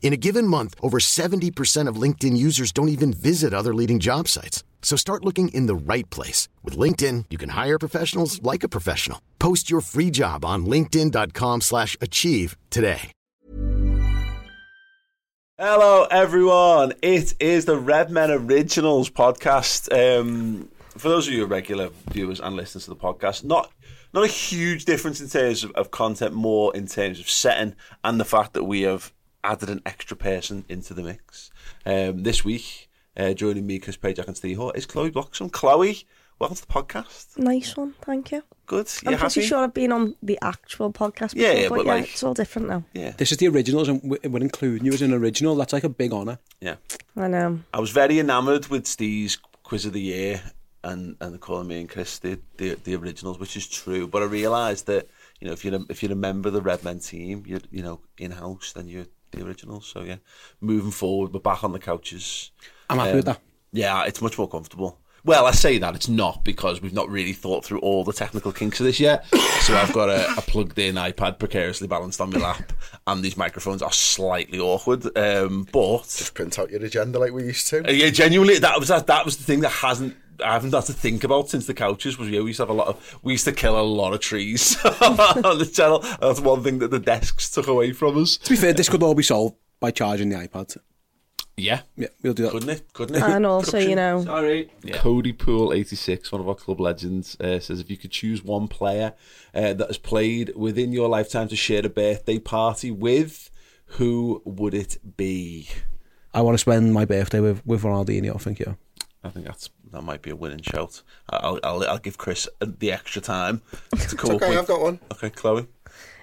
In a given month, over 70% of LinkedIn users don't even visit other leading job sites. So start looking in the right place. With LinkedIn, you can hire professionals like a professional. Post your free job on linkedin.com slash achieve today. Hello, everyone. It is the Redmen Originals podcast. Um, for those of you regular viewers and listeners to the podcast, not not a huge difference in terms of, of content, more in terms of setting and the fact that we have added an extra person into the mix. Um, this week, uh, joining me, Chris Pajak and Steve Hall, is Chloe Bloxham. Chloe, welcome to the podcast. Nice one, thank you. Good. You I'm pretty happy? sure I've been on the actual podcast before, Yeah, yeah, but, but yeah, like- it's all different now. Yeah, This is the originals, and we- we're including you as an original. That's like a big honour. yeah. I know. I was very enamoured with Steve's quiz of the year and and calling me and Chris the, the the originals, which is true. But I realised that you know if you're a, if you're a member of the Redmen team, you're you know in house, then you're the original. So yeah, moving forward, we're back on the couches. I'm happy Um, with that. Yeah, it's much more comfortable. Well, I say that it's not because we've not really thought through all the technical kinks of this yet. So I've got a, a plugged-in iPad precariously balanced on my lap, and these microphones are slightly awkward. Um, but Just print out your agenda like we used to. uh, Yeah, genuinely, that was that, that was the thing that hasn't I haven't had to think about since the couches was we used to have a lot of we used to kill a lot of trees on the channel. That's one thing that the desks took away from us. To be fair, this could all be solved by charging the iPad. Yeah, Yeah, we'll do that. couldn't it? Couldn't it? And also, you know, Sorry. Cody Pool eighty six, one of our club legends, uh, says if you could choose one player uh, that has played within your lifetime to share a birthday party with, who would it be? I want to spend my birthday with, with Ronaldinho, thank you. I think that's that might be a winning shout. I'll I'll, I'll give Chris the extra time to come up Okay, with. I've got one. Okay, Chloe.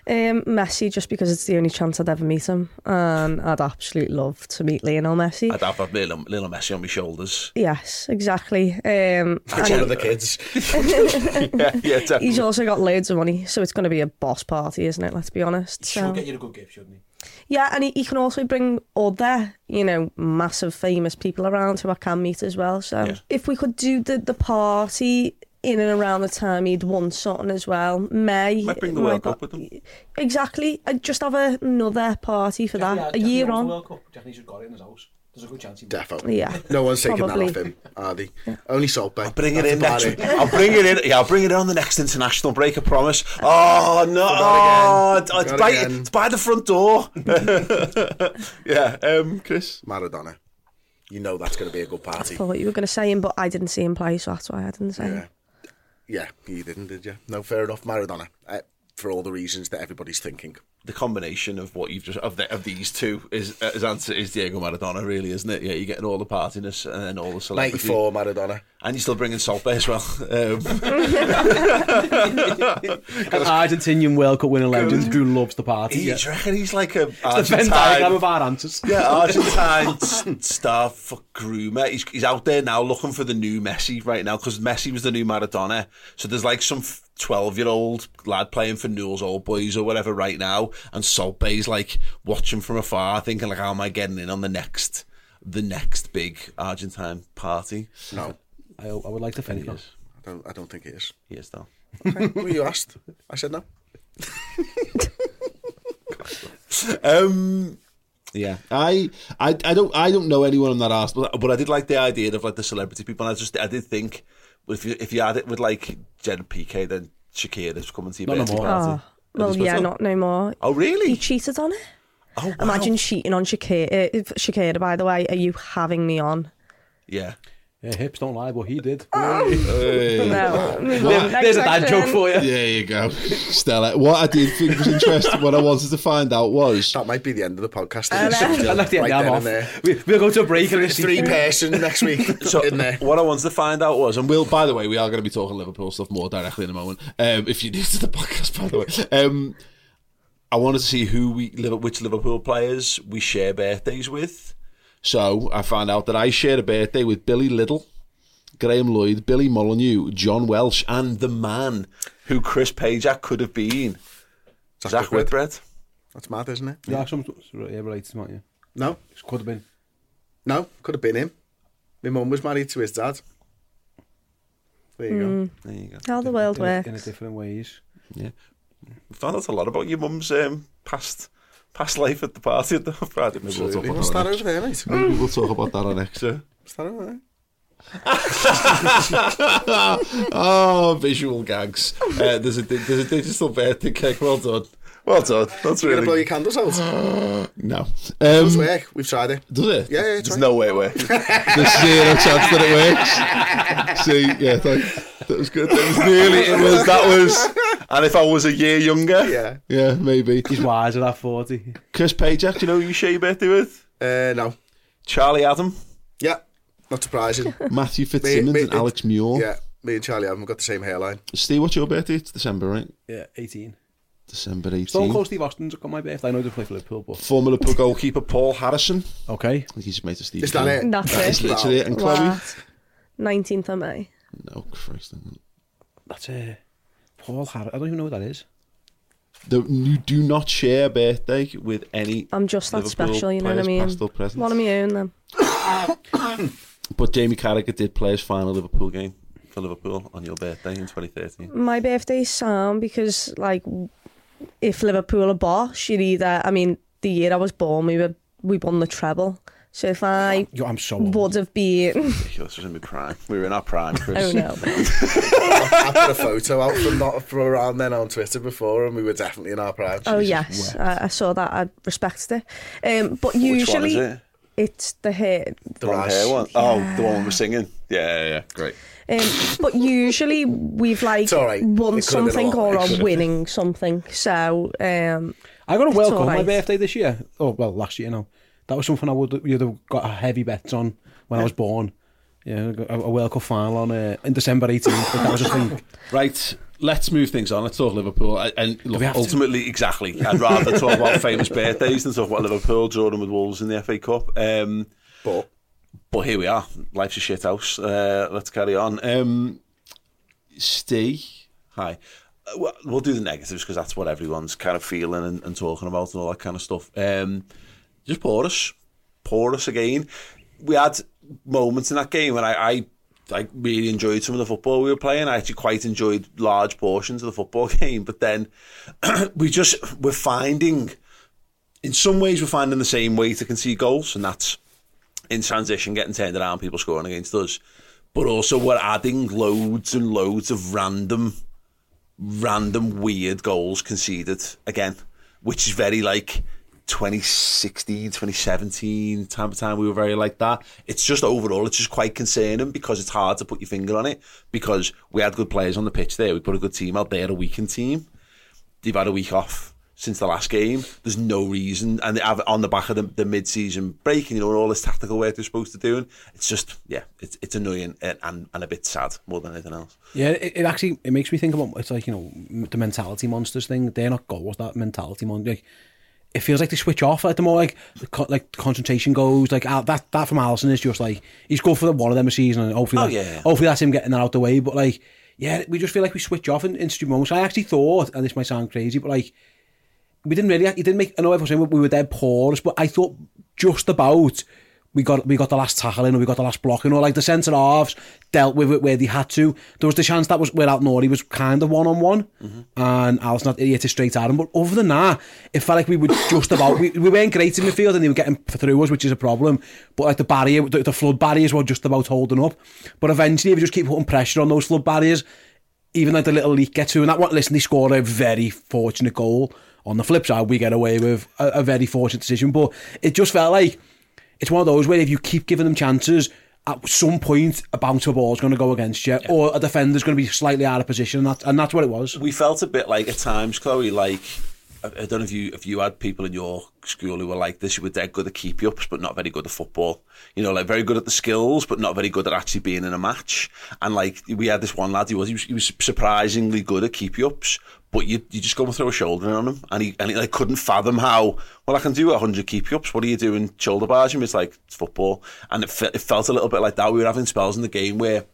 um, Messi, just because it's the only chance I'd ever meet him. And I'd absolutely love to meet Lionel Messi. I'd have a little, little Messi on my shoulders. Yes, exactly. Um, That's and one of the kids. yeah, yeah, definitely. he's also got loads of money, so it's going to be a boss party, isn't it? Let's be honest. So. Should get you a good gift, shouldn't he? Yeah, and he, he can also bring other, you know, massive famous people around who I can meet as well. So Yeah. if we could do the, the party in and around the time he'd won something as well, May. Might bring the World Cup with them. Exactly. I'd just have a, another party for that, a year on. Definitely should got it in his house. There's a good chance he Definitely. Yeah. No one's taking Probably. that off him, are they? Only Salt Bae. Bring it That's in the next. party. I'll bring it in. Yeah, I'll bring it in on the next international break. I promise. Oh no! Oh, again. it's, it's by again. it's by the front door. yeah, um, Chris. Maradona. You know that's going to be a good party. I party. thought you were going to say him, but I didn't see him play, so that's why I didn't say Yeah. him. Yeah, you didn't, did you? No, fair enough. Maradona. Uh, for all the reasons that everybody's thinking. The combination of what you've just of the, of these two is uh, his answer is Diego Maradona. Really, isn't it? Yeah, you're getting all the partiness and then all the celebrity. 94 Maradona. and you're still bringing Salt Bae as well. Um, Argentinian World Cup winning legend who loves the party. he, Yeah. do you reckon he's like a The Venn diagram of our answers. Yeah, Argentine star fuck groomer. He's, he's out there now looking for the new Messi right now because Messi was the new Maradona. So there's like some 12 year old lad playing for Newell's Old Boys or whatever right now. And Salt Bae's like watching from afar thinking like, how am I getting in on the next, the next big Argentine party? No, I, I would like to think He that. is. I don't, I don't think it is. He is though. Okay, well, you asked. I said no. Um, yeah, I, I, I don't, I don't know anyone on that asked, but, but I did like the idea of like the celebrity people. And I just, I did think, well, if you if you had it with like Jen Piqué, then Shakira's coming to your Not no birthday more. party. Oh, well, yeah, not no more. Oh, really? He really? cheated on it. Oh, wow. Imagine cheating on Shakira. uh, Shakira, by the way. Are you having me on? Yeah. Yeah, hips don't lie, but he did. No, move on. Next There's a dad question. joke for you. There you go, Stella. What I did think was interesting, what I wanted to find out was That might be the end of the podcast. I know. I left the right end then off. and there. We, we'll go to a break and It's three person next week So in there. what I wanted to find out was, and we'll by the way, we are going to be talking Liverpool stuff more directly in a moment. Um, if you're new to the podcast, by the way, um, I wanted to see who we, Liver- which Liverpool players we share birthdays with. So I found out that I shared a birthday with Billy Liddell, Graham Lloyd, Billy Molyneux, John Welsh, and the man who Chris Pajak could have been, Zak Whitbread. Whitbread. That's mad, isn't it? Yeah, some yeah, related to that, yeah. No, It could have been. no, could have been him. My mum was married to his dad. There you go. There you go. How the world in, a, in a different ways. Yeah, We found out a lot about your mum's um, past past life at the party at the Friday. Maybe we'll talk about What's that that over there, mate? Maybe we'll talk about that on extra. What's that over there? oh, visual gags. Uh, there's a there's a digital birthday cake. Well done. Well done. That's You're going to blow your candles out? No. Does Um, work. We've tried it. does it? Yeah, yeah, There's it's no way it works. There's zero chance that it works. See, yeah, thank, that was good. That was nearly. It was that was. And if I was a year younger, Yeah. Yeah, maybe. He's wiser at 40. Chris Pajak, do you know who you share your birthday with? Uh, no. Charlie Adam. Yeah. Not surprising. Matthew Fitzsimmons Me- me- and Alex Muir. yeah. Me and Charlie Adam haven't got the same hairline. Steve, what's your birthday? It's December, right? Yeah, 18. December Stone 18. Cold Steve Austin's got my birthday. I know they play for Liverpool, but... Former Liverpool goalkeeper Paul Harrison. Okay. I think he's made of Steve. Is that Keane. it? That's That is it. literally it. And Chloe? What? 19th of May. No, Christ. That's uh, Paul Harris. I don't even know who that is. The, you do not share a birthday with any. I'm just that Liverpool special, you know what I mean? One of my own, then. but Jamie Carragher did play his final Liverpool game for Liverpool on your birthday in 2013. My birthday is because, like, if Liverpool are boss, you'd either. I mean, the year I was born, we were we won the treble. So if I Yo, I'm so old. would have been, Ridiculous. Was in my prime. We were in our prime, Chris. oh no, I put a photo out from not from around then on Twitter before, and we were definitely in our prime. oh yes, I, I saw that. I respected it. Um, but Which one usually is it? it's the hair. The long hair one. Oh, the one we're singing. Yeah, yeah, yeah. Great. Um, but usually we've like all right. won It could have been something a lot or worse. are winning something. So um, I got a It's welcome all on my right. birthday this year. Oh, well, last year now. that was something I would you'd have got a heavy bet on when yeah. I was born. Yeah, a, a World Cup final on uh, in December 18th. that was a thing. Right, let's move things on. Let's talk Liverpool. And look, ultimately, to? exactly. I'd rather talk about famous birthdays than talk about Liverpool Jordan with Wolves in the FA Cup. Um, but but here we are. Life's a shit house. Uh, let's carry on. Um, Steve, hi. Uh, we'll, we'll do the negatives because that's what everyone's kind of feeling and, and talking about and all that kind of stuff. Um, just porous, porous again. We had moments in that game when I, I, I really enjoyed some of the football we were playing. I actually quite enjoyed large portions of the football game, but then we just we're finding, in some ways, we're finding the same way to concede goals, and that's in transition, getting turned around, people scoring against us. But also, we're adding loads and loads of random, random weird goals conceded again, which is very like 2016, 2017 time of time. We were very like that. It's just overall, it's just quite concerning because it's hard to put your finger on it because we had good players on the pitch there. We put a good team out there, a weakened team they've had a week off since the last game. There's no reason, and they have on the back of the, the mid-season break, and you know all this tactical work they're supposed to do. And it's just, yeah, it's it's annoying and, and, and a bit sad more than anything else. Yeah, it, it actually it makes me think about it's like you know the mentality monsters thing. They're not goals. That mentality monster. Like, it feels like they switch off at the more like the like concentration goes. Like uh, that that from Alisson is just like he's good for the one of them a season, and hopefully Oh, that, yeah. hopefully that's him getting that out the way. But like yeah, we just feel like we switch off in, in stupid moments. I actually thought, and this might sound crazy, but like we didn't really. He didn't make. I know everyone's saying we were dead porous, but I thought just about we got we got the last tackle in, or we got the last block in, or like the centre halves dealt with it where they had to. There was the chance that was where Out Nori was kind of one on one, and Alisson not hit it straight at him. But other than that, it felt like we were just about. We, we weren't great in the field and they were getting through us, which is a problem. But like the barrier, the, the flood barriers were just about holding up. But eventually, if you just keep putting pressure on those flood barriers, even like the little leak gets to, and that one, listen, they scored a very fortunate goal. On the flip side, we get away with a, a very fortunate decision, but it just felt like it's one of those where if you keep giving them chances at some point a bounce of ball is going to go against you, or a defender's going to be slightly out of position, and, that, and that's what it was. we felt a bit like at times, Chloe, like I, don't know if you if you had people in your school who were like this, who were dead good at keep ups, but not very good at football. You know, like very good at the skills, but not very good at actually being in a match. And like we had this one lad, was he was, he was surprisingly good at keep ups, but you you just go and throw a shoulder on him, and he and he like couldn't fathom how. Well, I can do hundred keep ups. What are you doing, shoulder barging? It's like it's football, and it, fe- it felt a little bit like that. We were having spells in the game where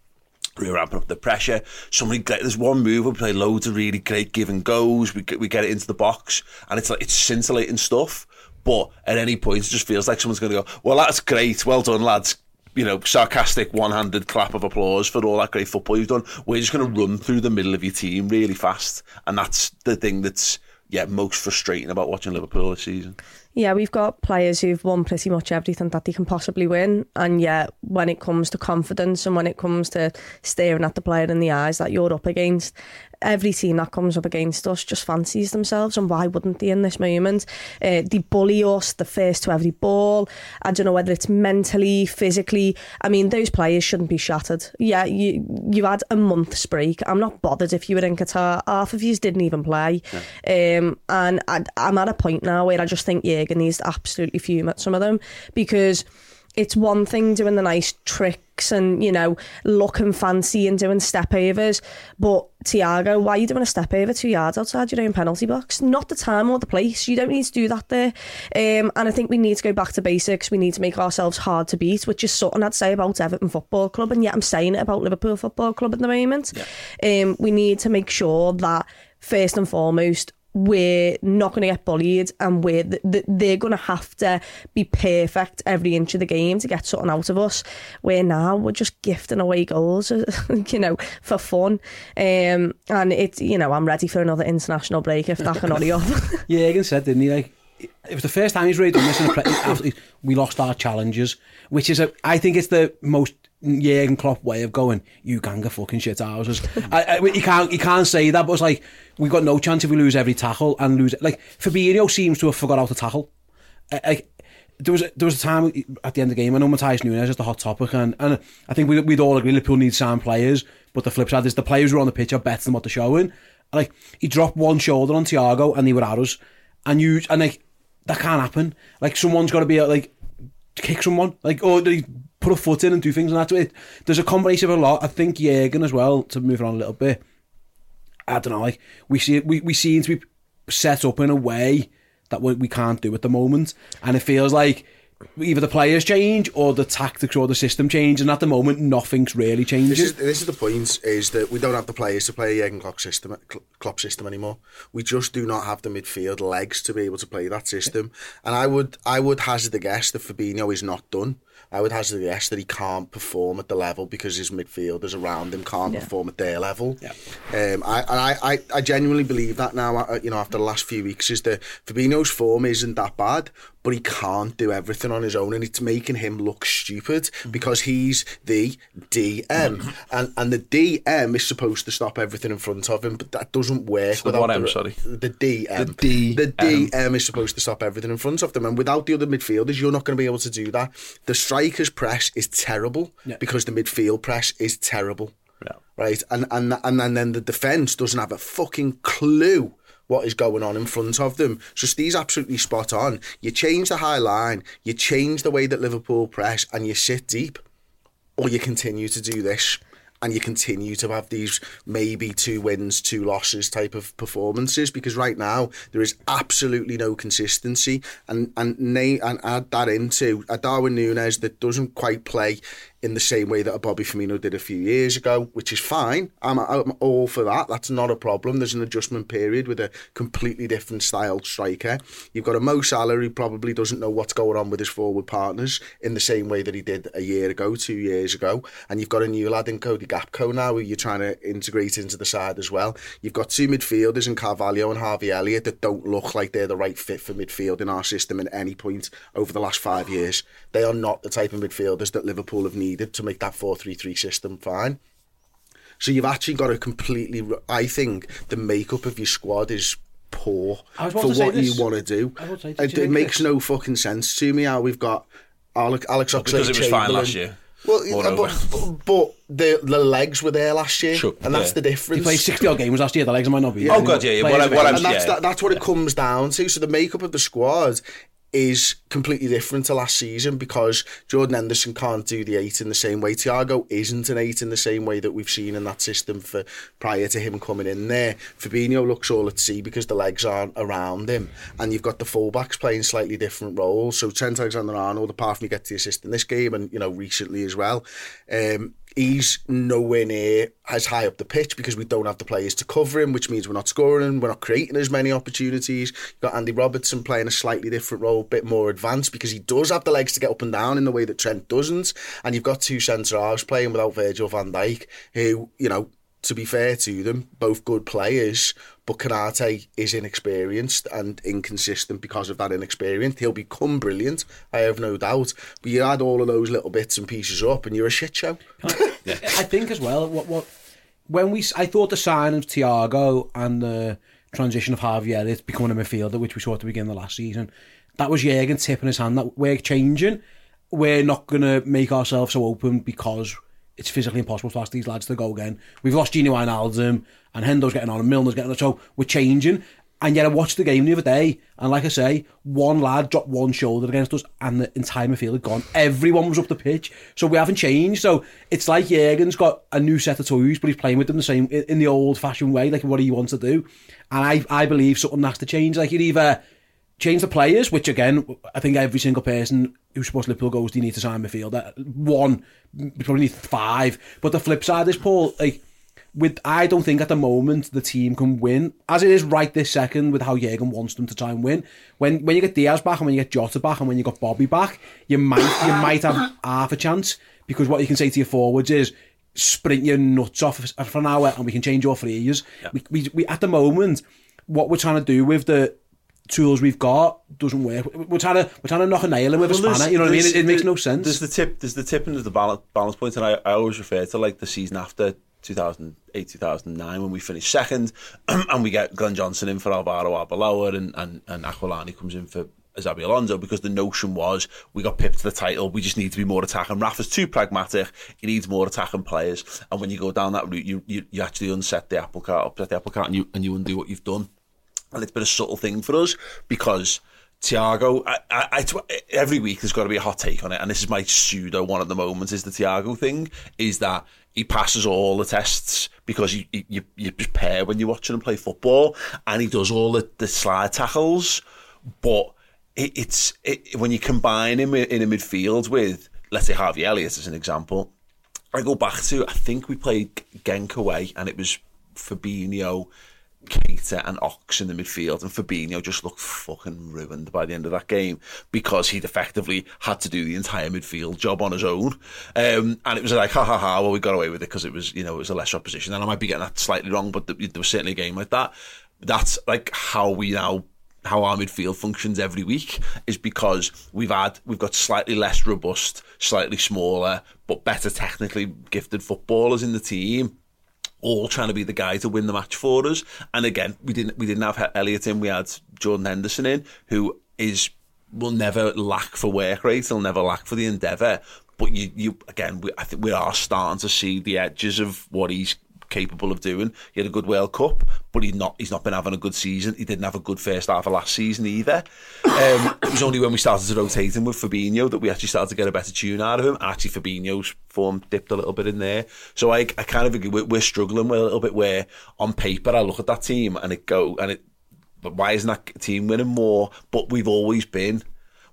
we were ramping up the pressure. Somebody, get, there's one move we play loads of really great give and goes. We get, we get it into the box, and it's like it's scintillating stuff. But at any point, it just feels like someone's going to go, "Well, that's great, well done, lads." You know, sarcastic, one-handed clap of applause for all that great football you've done. We're just going to run through the middle of your team really fast, and that's the thing that's yeah most frustrating about watching Liverpool this season. Yeah, we've got players who've won pretty much everything that they can possibly win. And yet, when it comes to confidence and when it comes to staring at the player in the eyes that you're up against, every team that comes up against us just fancies themselves. And why wouldn't they in this moment? Uh, they bully us, the first to every ball. I don't know whether it's mentally, physically. I mean, those players shouldn't be shattered. Yeah, you you had a month's break. I'm not bothered if you were in Qatar. Half of you didn't even play. Um, and I, I'm at a point now where I just think Jurgen needs to absolutely fume at some of them because it's one thing doing the nice tricks and you know looking fancy and doing step overs, but Tiago, why are you doing a step over two yards outside your own penalty box? Not the time or the place. You don't need to do that there. Um, and I think we need to go back to basics. We need to make ourselves hard to beat, which is something I'd say about Everton Football Club, and yet I'm saying it about Liverpool Football Club at the moment. Um, we need to make sure that first and foremost we're not going to get bullied and we're th- th- they're going to have to be perfect every inch of the game to get something out of us where now we're just gifting away goals you know for fun um, and it's you know I'm ready for another international break if that can hurry up Jürgen said, didn't he? Like, it was the first time he's really done this in a pre- we lost our challenges, which is a, I think it's the most Jurgen Klopp way of going. You gang of fucking shit houses. I, I, you can't, you can't say that, but it's like we've got no chance if we lose every tackle and lose. it. Like Fabinho seems to have forgot how to tackle. Like there was a, there was a time at the end of the game. I know Matheus Nunes is the hot topic, and, and I think we, we'd all agree Liverpool needs sound players. But the flip side is the players who are on the pitch are better than what they're showing. Like he dropped one shoulder on Thiago, and they were arrows, and you and like that can't happen. Like someone's got to be like kick someone, like or they put a foot in and do things, and that's it. There's a combination of a lot. I think Jurgen as well to move on a little bit. I don't know, like we see we we seem to be set up in a way that we, we can't do at the moment, and it feels like either the players change or the tactics or the system change, and at the moment nothing's really changing. This is this is the point: is that we don't have the players to play a Jurgen Klopp system, Klopp system anymore. We just do not have the midfield legs to be able to play that system. And I would I would hazard a guess that Fabinho is not done. I would hazard a guess that he can't perform at the level because his midfielders around him can't Yeah. perform at their level. Um, I, and I, I, I genuinely believe that now. uh, You know, after the last few weeks, is that Fabinho's form isn't that bad, but he can't do everything on his own, and it's making him look stupid Mm-hmm. because he's the DM, and and the DM is supposed to stop everything in front of him, but that doesn't work. the without what M, sorry? The DM. The D- The DM. DM is supposed to stop everything in front of them, and without the other midfielders, you're not going to be able to do that. The strikers' press is terrible because the midfield press is terrible Yeah. right? And and and then, then the defence doesn't have a fucking clue what is going on in front of them. So Steve's absolutely spot on. You change the high line, you change the way that Liverpool press, and you sit deep, or you continue to do this. And you continue to have these maybe two wins, two losses type of performances because right now there is absolutely no consistency. And and and add that into a Darwin Nunez that doesn't quite play in the same way that a Bobby Firmino did a few years ago, which is fine. I'm, I'm all for that. That's not a problem. There's an adjustment period with a completely different style striker. You've got a Mo Salah who probably doesn't know what's going on with his forward partners in the same way that he did a year ago, two years ago. And you've got a new lad in Cody Gakpo now who you're trying to integrate into the side as well. You've got two midfielders in Carvalho and Harvey Elliott that don't look like they're the right fit for midfield in our system at any point over the last five years. They are not the type of midfielders that Liverpool have needed to make that 4-3-3 system fine. So you've actually got a completely. I think the makeup of your squad is poor I was about for what you want to do. I was about to say, It, it makes this- no fucking sense to me how we've got Alex, Alex Because it was fine last year. Well, yeah, but, but the the legs were there last year, Sure, and that's yeah. the difference. He played 60 odd games last year, the legs might not be. Oh, God, yeah, yeah. What I- what I'm- and that's yeah. that, that's what it comes down to. So the makeup of the squad is completely different to last season because Jordan Henderson can't do the eight in the same way. Thiago isn't an eight in the same way that we've seen in that system for prior to him coming in there. Fabinho looks all at sea because the legs aren't around him, and you've got the fullbacks playing slightly different roles. So Trent Alexander-Arnold, apart from he gets the assist in this game and you know recently as well, um, he's nowhere near as high up the pitch because we don't have the players to cover him, which means we're not scoring, we're not creating as many opportunities. You've got Andy Robertson playing a slightly different role, a bit more advanced because he does have the legs to get up and down in the way that Trent doesn't. And you've got two centre halves playing without Virgil van Dijk, who, you know, to be fair to them, both good players, but Konaté is inexperienced and inconsistent because of that inexperience. He'll become brilliant, I have no doubt. But you add all of those little bits and pieces up, and you're a shit show. I think as well, what what when we I thought the sign of Thiago and the transition of Javier it's becoming a midfielder, which we saw at the beginning of the last season, that was Jurgen tipping his hand that we're changing. We're not going to make ourselves so open because it's physically impossible to ask these lads to go again. We've lost Gino Wijnaldum, and Hendo's getting on, and Milner's getting on, so we're changing. And yet I watched the game the other day, and like I say, one lad dropped one shoulder against us, and the entire midfield had gone. Everyone was up the pitch, so we haven't changed. So it's like Jurgen's got a new set of toys, but he's playing with them the same in the old-fashioned way, like what he wants to do. And I, I believe something has to change. Like you're either change the players, which again, I think every single person who's who supports Liverpool goes, they need to sign midfielder. One, we probably need five. But the flip side is, Paul, like, with I don't think at the moment the team can win as it is right this second with how Jurgen wants them to try and win. When when you get Diaz back and when you get Jota back and when you got Bobby back, you might you might have half a chance because what you can say to your forwards is sprint your nuts off for an hour and we can change your frees. We, we, we at the moment what we're trying to do with the tools we've got doesn't work. We're trying to we're trying to knock a nail in with a Well, there's- spanner. You know what I mean? It, it makes no sense. There's the tip. There's the tip and there's the balance, balance point, and I, I always refer to like the season after 2008, 2009 when we finished second, and we get Glenn Johnson in for Alvaro Arbeloa and and and Aquilani comes in for. Xabi Alonso because the notion was we got pipped to the title we just need to be more attacking Rafa's too pragmatic he needs more attacking players and when you go down that route you you, you actually unset the apple cart upset the apple cart and you and you undo what you've done and little bit of a subtle thing for us because Thiago, I, I, I, every week there's got to be a hot take on it, and this is my pseudo one at the moment. Is the Thiago thing? Is that he passes all the tests because you you, you prepare when you're watching him play football, and he does all the, the slide tackles, but it, it's it, when you combine him in a midfield with, let's say Harvey Elliott as an example. I go back to I think we played Genk away, and it was Fabinho. Keita and Ox in the midfield, and Fabinho just looked fucking ruined by the end of that game because he'd effectively had to do the entire midfield job on his own. Um, and it was like, ha ha ha, well, we got away with it because it was, you know, it was a lesser opposition. And I might be getting that slightly wrong, but there was certainly a game like that. That's like how we now how our midfield functions every week is because we've had we've got slightly less robust, slightly smaller, but better technically gifted footballers in the team all trying to be the guy to win the match for us. And again, we didn't we didn't have Elliott in. We had Jordan Henderson in, who is will never lack for work rate. He'll never lack for the endeavour. But you you again, we, I think we are starting to see the edges of what he's capable of doing. He had a good World Cup, but he's not he's not been having a good season. He didn't have a good first half of last season either. Um, it was only when we started to rotate him with Fabinho that we actually started to get a better tune out of him. Actually, Fabinho's form dipped a little bit in there. So I, I kind of agree. We're, struggling with a little bit where on paper I look at that team and it go and it. But why isn't that team winning more? But we've always been.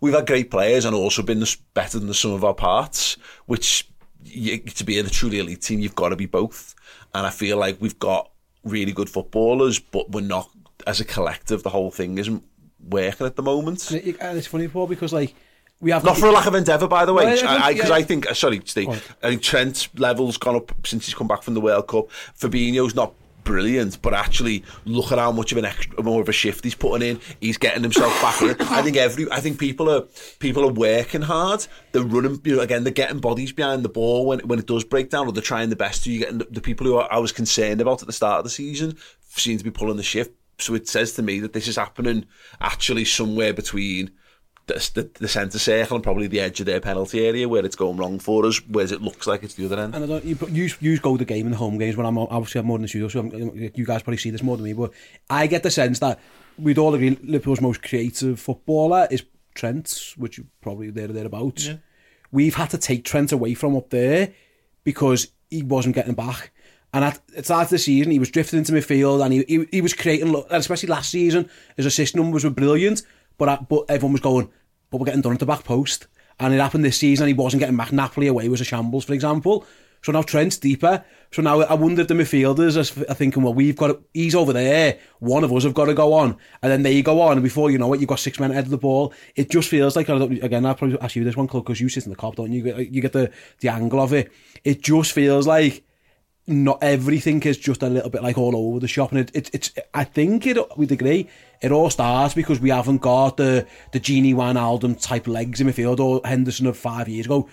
We've had great players and also been better than the sum of our parts, which you, to be in a truly elite team, you've got to be both. And I feel like we've got really good footballers, but we're not, as a collective, the whole thing isn't working at the moment. And, it, and it's funny, Paul, because like we have Not for a lack of endeavour, by the way. Because yeah, I, yeah. I, think, uh, sorry, Steve, I think Trent's level's gone up since he's come back from the World Cup. Fabinho's not brilliant, but actually look at how much of an extra, more of a shift he's putting in. He's getting himself back in. I think every, I think people are people are working hard. They're running, you know, again, they're getting bodies behind the ball when when it does break down, or they're trying the best to. You getting the, the people who I was concerned about at the start of the season seem to be pulling the shift. So it says to me that this is happening actually somewhere between the, the, the centre circle and probably the edge of their penalty area where it's going wrong for us, whereas it looks like it's the other end. And I don't, you, you, you go to the game in the home games when I'm obviously I'm more in the studio, so I'm, you guys probably see this more than me. But I get the sense that we'd all agree Liverpool's most creative footballer is Trent, which you probably there or thereabouts. Yeah. We've had to take Trent away from up there because he wasn't getting back. And at, at the start of the season, he was drifting into midfield and he, he, he was creating, especially last season, his assist numbers were brilliant, but, but everyone was going, but we're getting done at the back post. And it happened this season, and he wasn't getting back. Napoli away was a shambles, for example. So now Trent's deeper. So now I wonder if the midfielders are thinking, well, we've got to, he's over there. One of us have got to go on, and then they go on. And before you know it, you've got six men ahead of the ball. It just feels like again. I'll probably ask you this one because you sit in the Kop, don't you? You get the the angle of it. It just feels like not everything is just a little bit like all over the shop, and it, it it's. I think it we'd agree it all starts because we haven't got the the Gini Wijnaldum type legs in midfield or Henderson of five years ago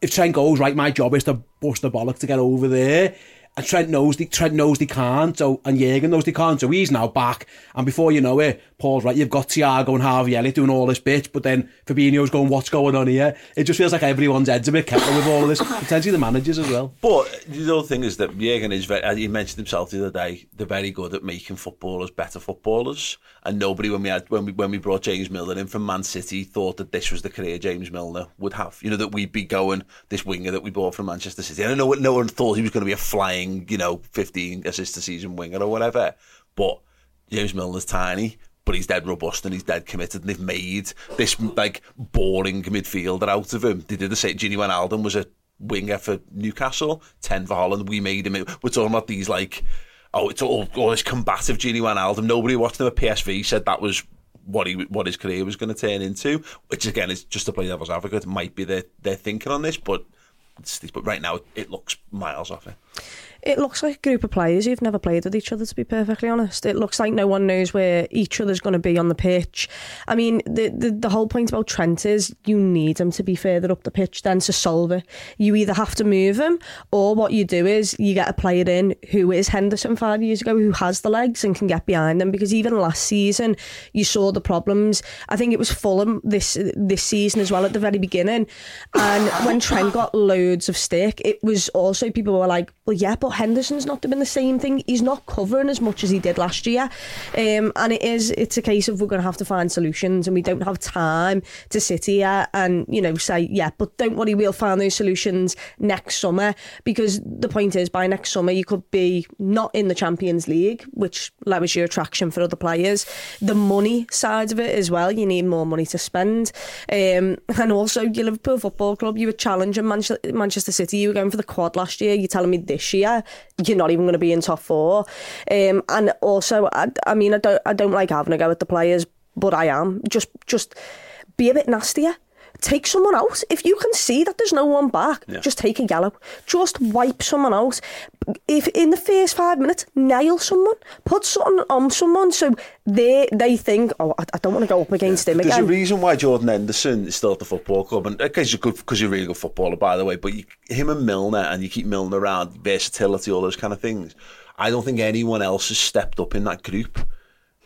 if Trent goes, right, my job is to bust the bollock to get over there. And Trent knows the Trent knows they can't, so and Jurgen knows they can't, so he's now back. And before you know it, Paul's right, you've got Thiago and Harvey Elliott doing all this bit, but then Fabinho's going, what's going on here? It just feels like everyone's head's a bit kept with all of this, potentially the managers as well. But the other thing is that Jurgen is very, uh, he mentioned himself the other day, they're very good at making footballers better footballers. And nobody, when we had when we when we brought James Milner in from Man City, thought that this was the career James Milner would have. You know that we'd be going this winger that we bought from Manchester City. I don't know what no one thought he was going to be a flying, you know, 15 assist a season winger or whatever. But James Milner's tiny, but he's dead robust and he's dead committed. And they've made this like boring midfielder out of him. They did the same. Gini Wijnaldum was a winger for Newcastle, 10 for Holland. We made him. We're talking about these like, oh, it's all, all this combative Gini Wijnaldum. Nobody watched him at PSV said that was what he what his career was going to turn into. Which again is just to play devil's advocate. Might be their their thinking on this, but but right now it looks miles off it. It looks like a group of players who've never played with each other, to be perfectly honest. It looks like no one knows where each other's going to be on the pitch. I mean, the, the, the whole point about Trent is you need him to be further up the pitch than to solve it. You either have to move him, or what you do is you get a player in who is Henderson five years ago, who has the legs and can get behind them. Because even last season, you saw the problems. I think it was Fulham this this season as well at the very beginning. And when Trent got loads of stick, it was also people were like, well, yeah, but Henderson's not doing the same thing. He's not covering as much as he did last year. Um, and it is, it's a case of we're going to have to find solutions and we don't have time to sit here and, you know, say, yeah, but don't worry, we'll find those solutions next summer. Because the point is, by next summer, you could be not in the Champions League, which lowers your attraction for other players. The money side of it as well, you need more money to spend. Um, and also, your Liverpool Football Club, you were challenging Manchester City, you were going for the quad last year, you're telling me this year you're not even going to be in top four. Um, and also, I, I mean, I don't, I don't like having a go at the players, but I am. Just, just be a bit nastier take someone out. If you can see that there's no one back, yeah. just take a yellow. Just wipe someone out. If in the first five minutes, nail someone, put something on someone so they they think, oh, I, I don't want to go up against yeah. him again. There's a reason why Jordan Henderson is still at the football club, and uh, because you're good, because you're a really good footballer, by the way. But you, him and Milner, and you keep Milner around, versatility, all those kind of things. I don't think anyone else has stepped up in that group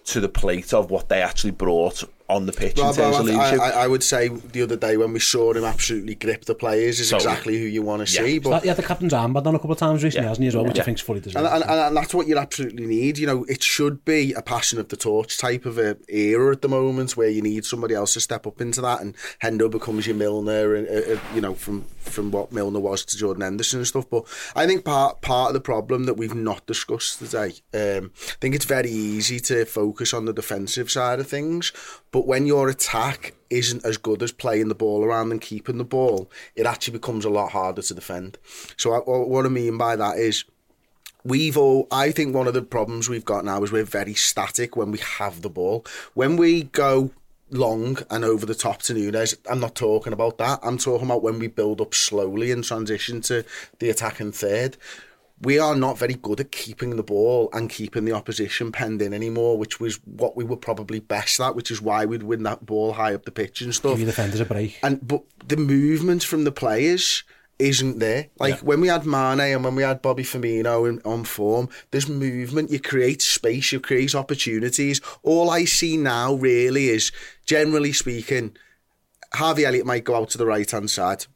to the plate of what they actually brought on the pitch well, in terms of leadership. I, I, would say the other day when we saw him absolutely grip the players is so, exactly who you want to yeah. see. But yeah, the captain's armband on a couple of times recently, yeah. hasn't he, as well, which yeah. I think's fully deserved. And, and, and, that's what you absolutely need. You know, it should be a passion of the torch type of a era at the moment where you need somebody else to step up into that, and Hendo becomes your Milner, and uh, uh, you know, from from what Milner was to Jordan Henderson and stuff. But I think part part of the problem that we've not discussed today, um, I think it's very easy to focus on the defensive side of things, but when your attack isn't as good as playing the ball around and keeping the ball, it actually becomes a lot harder to defend. So I, what I mean by that is we've all I think one of the problems we've got now is we're very static when we have the ball. When we go long and over the top to Nunez, I'm not talking about that. I'm talking about when we build up slowly and transition to the attacking third we are not very good at keeping the ball and keeping the opposition penned in anymore, which was what we were probably best at, which is why we'd win that ball high up the pitch and stuff. Give your defenders a break. And but the movement from the players isn't there. Like yeah. when we had Mane and when we had Bobby Firmino in, on form, there's movement. You create space. You create opportunities. All I see now really is, generally speaking, Harvey Elliott might go out to the right hand side,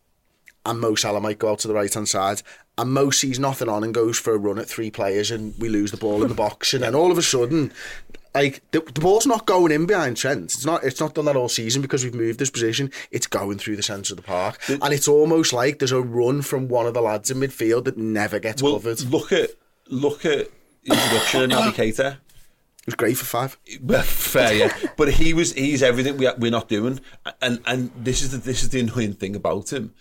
and Mo Salah might go out to the right hand side, and Mo sees nothing on and goes for a run at three players, and we lose the ball in the box, and then all of a sudden. Like the, the ball's not going in behind Trent. It's not. It's not done that all season because we've moved this position. It's going through the centre of the park, and it's almost like there's a run from one of the lads in midfield that never gets Well, covered. Look at look at introduction of Naby Keita. was great for five. Well, fair, yeah. But he was he's everything we we're not doing, and and this is the this is the annoying thing about him.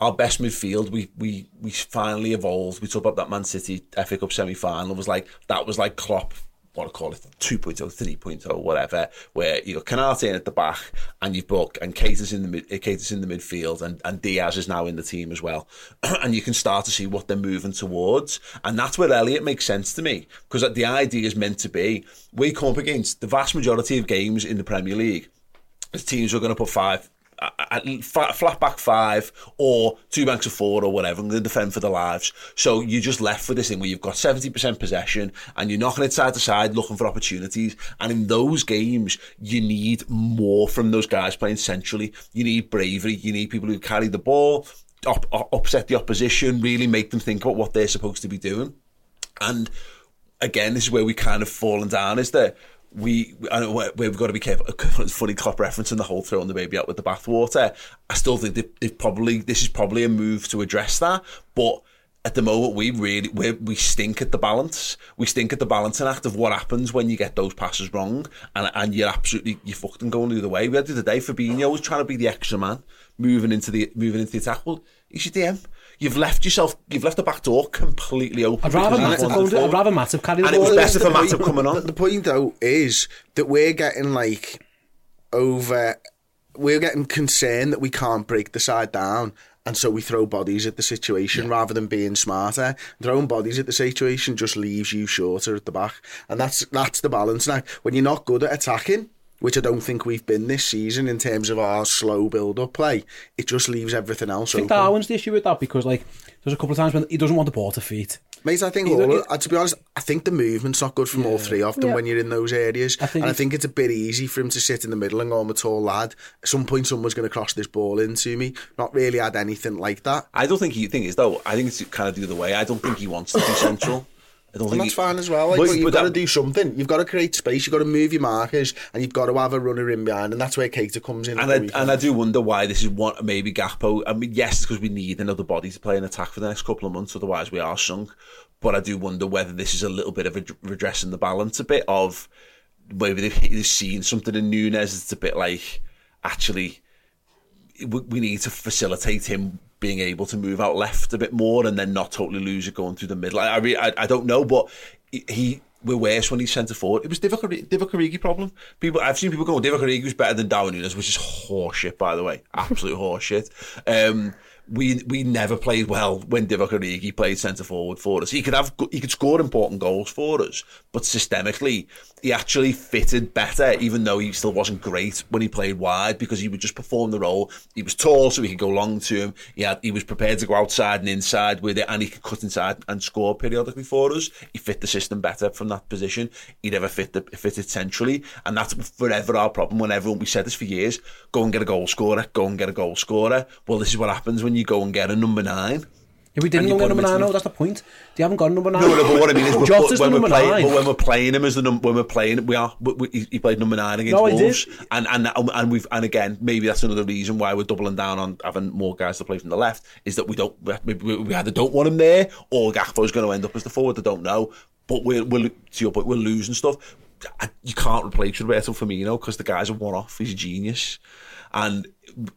Our best midfield, we we we finally evolved. We talked about that Man City FA Cup semi final. Was like that was like Klopp. What I call it, 2.0, 3.0, whatever. Where you got Konaté in at the back, and you've got and Keita's in the mid, Keita's in the midfield, and and Diaz is now in the team as well, and you can start to see what they're moving towards, and that's where Elliott makes sense to me because the idea is meant to be we come up against the vast majority of games in the Premier League. The teams are going to put five, at flat, back five, or two banks of four, or whatever, and defend for their lives. So you're just left with this thing where you've got 70% possession and you're knocking it side to side looking for opportunities. And in those games, you need more from those guys playing centrally. You need bravery. You need people who carry the ball, up, up- upset the opposition, really make them think about what they're supposed to be doing. And again, this is where we kind of fallen down. Is that we? I know we've got to be careful. It's funny Klopp referencing the whole throwing the baby out with the bathwater. I still think they, probably this is probably a move to address that, but. At the moment, we really we we stink at the balance. We stink at the balancing act of what happens when you get those passes wrong, and and you're absolutely you're fucked and going the other way. We had the other day Fabinho was trying to be the extra man, moving into the moving into the attack. Well, he's your DM. You've left yourself. You've left the back door completely open. I'd rather because he's Matip wanted go. I'd forward. rather Matip carry the And it was better for the Matip point- coming on. The, the point though is that we're getting like over, we're getting concerned that we can't break the side down. And so we throw bodies at the situation rather than being smarter. Throwing bodies at the situation just leaves you shorter at the back, and that's that's the balance. Now, when you're not good at attacking, which I don't think we've been this season in terms of our slow build-up play. It just leaves everything else I think open. Darwin's the issue with that because like there's a couple of times when he doesn't want the ball to feet. Mate, I think all, uh, to be honest, I think the movement's not good from yeah. all three of them yeah. when you're in those areas. I think and I think it's a bit easy for him to sit in the middle and go, I'm a tall lad. At some point, someone's going to cross this ball into me. Not really had anything like that. I don't think he thinks though. I think it's kind of the other way. I don't think he wants to be central. I don't And that's fine as well. Like, But- but, you've but got to do something. You've got to create space. You've got to move your markers, and you've got to have a runner in behind. And that's where Keita comes in. And I, and I do wonder why this is one maybe Gakpo. I mean, yes, because we need another body to play an attack for the next couple of months. Otherwise, we are sunk. But I do wonder whether this is a little bit of a redressing the balance a bit of maybe they've, seen something in Nunez. It's a bit like actually we need to facilitate him being able to move out left a bit more and then not totally lose it going through the middle. I I, re, I, I don't know, but he. we're worse when he's centre forward. It was Divock problem. People, I've seen people go, Divock was better than Darwin Nunez, which is horseshit, by the way, absolute horseshit. Um, we we never played well when Divock played centre forward for us. He could have he could score important goals for us, but systemically he actually fitted better, even though he still wasn't great when he played wide because he would just perform the role. He was tall, so he could go long to him. He had, he was prepared to go outside and inside with it, and he could cut inside and score periodically for us. He fit the system better from that position. He never fit the fit it centrally, and that's forever our problem. Whenever we said this for years, go and get a goal scorer, go and get a goal scorer. Well, this is what happens when you go and get a number nine. If we didn't And go number him nine, oh, the- no, that's the point. They haven't got number nine. No, no, but what I mean is, we're, Jota's when, we're number playing, nine. but when we're playing him as the num- when we're playing, we are. We, we, he played number nine against No. Wolves, and and um, and we've and again maybe that's another reason why we're doubling down on having more guys to play from the left is that we don't we, we, we either don't want him there or Gakpo's going to end up as the forward. I don't know, but we're, we're to your point, we're losing stuff. I- You can't replace Roberto Firmino because the guy's a one-off. He's a genius, and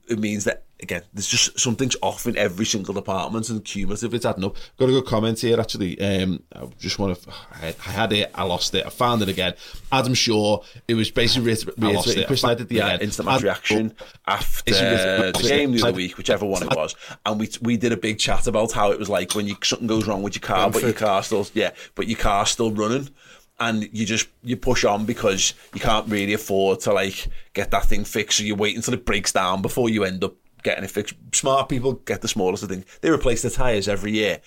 it means that again, there's just something's off in every single department, and cumulative it's adding up. Got a good comment here actually. Um, I just want to. I, I had it, I lost it, I found it again. Adam Shaw. It was basically reiter- I lost it. Chris I did the Yeah, uh, instant match Adam- reaction after the game the other week, whichever one it was, and we we did a big chat about how it was like when you something goes wrong with your car, but your car still yeah, but your car's still running. And you just you push on because you can't really afford to like get that thing fixed. So you wait until it breaks down before you end up getting it fixed. Smart people get the smallest of things. They replace the tires every year.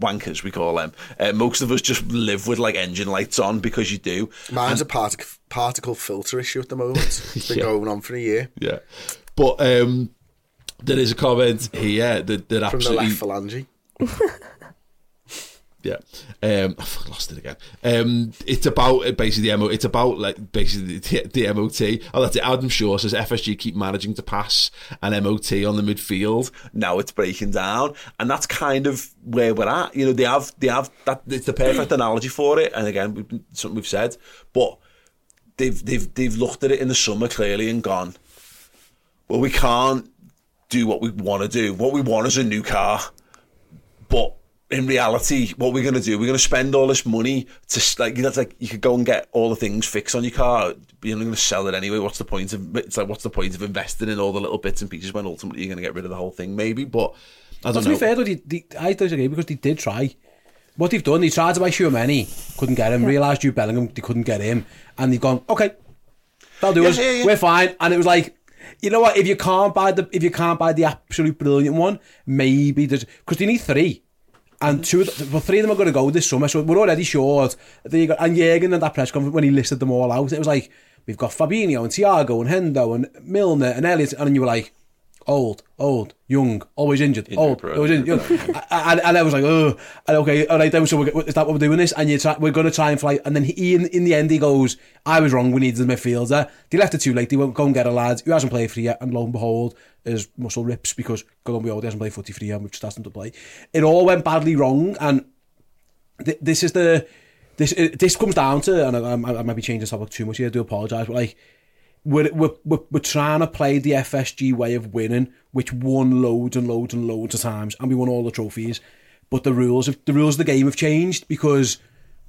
Wankers, we call them. Uh, most of us just live with like engine lights on because you do. Mine's a particle particle filter issue at the moment. It's been Yeah. going on for a year. Yeah. But um, there is a comment here that, that From the absolutely left phalange. Yeah, um, I've lost it again. Um, it's about uh, basically the MO. It's about like basically the, the MOT. Oh, that's it. Adam Shaw says FSG keep managing to pass an MOT on the midfield. now it's breaking down, and that's kind of where we're at. You know, they have they have that. It's the perfect analogy for it. And again, we've, something we've said, but they've they've they've looked at it in the summer clearly and gone, well, we can't do what we want to do. What we want is a new car, but in reality, what we're going to do, we're going to spend all this money to like that's like you could go and get all the things fixed on your car. You're not going to sell it anyway. What's the point of it's like what's the point of investing in all the little bits and pieces when ultimately you're going to get rid of the whole thing? Maybe, but I don't to be know. fair, though, they, they, I disagree because they did try. What they've done, they tried to buy Tchouaméni, couldn't get him, realised Jude Bellingham, they couldn't get him, and they've gone, okay, that'll do Yeah, us, yeah, yeah. we're fine. And it was like, you know what, if you can't buy the if you can't buy the absolute brilliant one, maybe there's because they need three. And two of the, well, three of them are going to go this summer, so we're already short. Then got, and Jürgen at that press conference, when he listed them all out, it was like, we've got Fabinho and Thiago and Hendo and Milner and Elliot, and you were like, old, old, young, always injured, injured old, bro, always injured. Young. and, and I was like, oh, and okay, all right, then, so we're, is that what we're doing this? And you try, we're going to try and fly. And then he, in, in the end, he goes, I was wrong, we needed a midfielder. They left it too late, they won't go and get a lad who hasn't played for you, and lo and behold, his muscle rips because Colombia hasn't played footy for you, and we've just asked him to play. It all went badly wrong, and th- this is the this it, this comes down to, and I, I, I might be changing topic too much here. I do apologise, but like we're, we're we're we're trying to play the FSG way of winning, which won loads and loads and loads of times, and we won all the trophies. But the rules of the rules of the game have changed because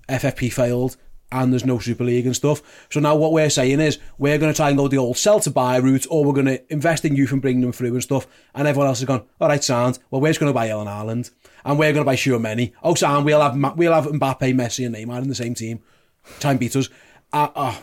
FFP failed and there's no Super League and stuff. So now what we're saying is we're going to try and go the old sell to buy route, or we're going to invest in youth and bring them through and stuff. And everyone else has gone, all right, sound. Well, we're just going to buy Erling Haaland, and we're going to buy Tchouaméni. Oh, sound. We'll have Ma- we'll have Mbappe, Messi, and Neymar in the same team. Time beat us. Uh, uh,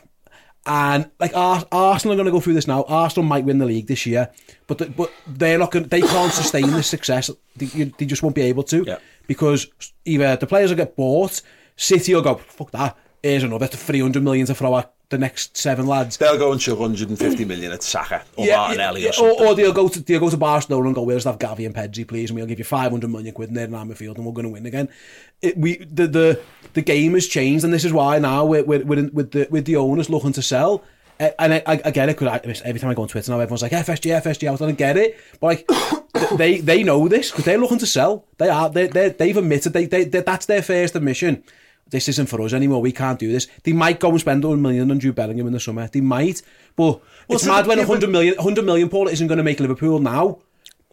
and like Ar- Arsenal are going to go through this now. Arsenal might win the league this year, but the, but they're not going. They can't sustain this success. They, you, they just won't be able to Yeah. because either the players will get bought, City will go fuck that. Here's another three hundred million to throw at the next seven lads. They'll go and chuck 150 million at Saka or Martinelli or or, something. or they'll go to they'll go to Barcelona and go, "We'll just have Gavi and Pedri, please, and we'll give you five hundred million quid in there in our midfield, and we're going to win again." It, we the, the the game has changed, and this is why now we're, we're, we're in, with the with the owners looking to sell. And I, I, I get it. Cause I, every time I go on Twitter now, everyone's like FSG, FSG out. I don't get it, but like they they know this because they're looking to sell. They are they they they've admitted they, they they that's their first admission. this isn't for us anymore, we can't do this. They might go and spend 100 million on Jude Bellingham in the summer. They might, but well, it's so mad when 100 million, 100 million, Paul, isn't going to make Liverpool now.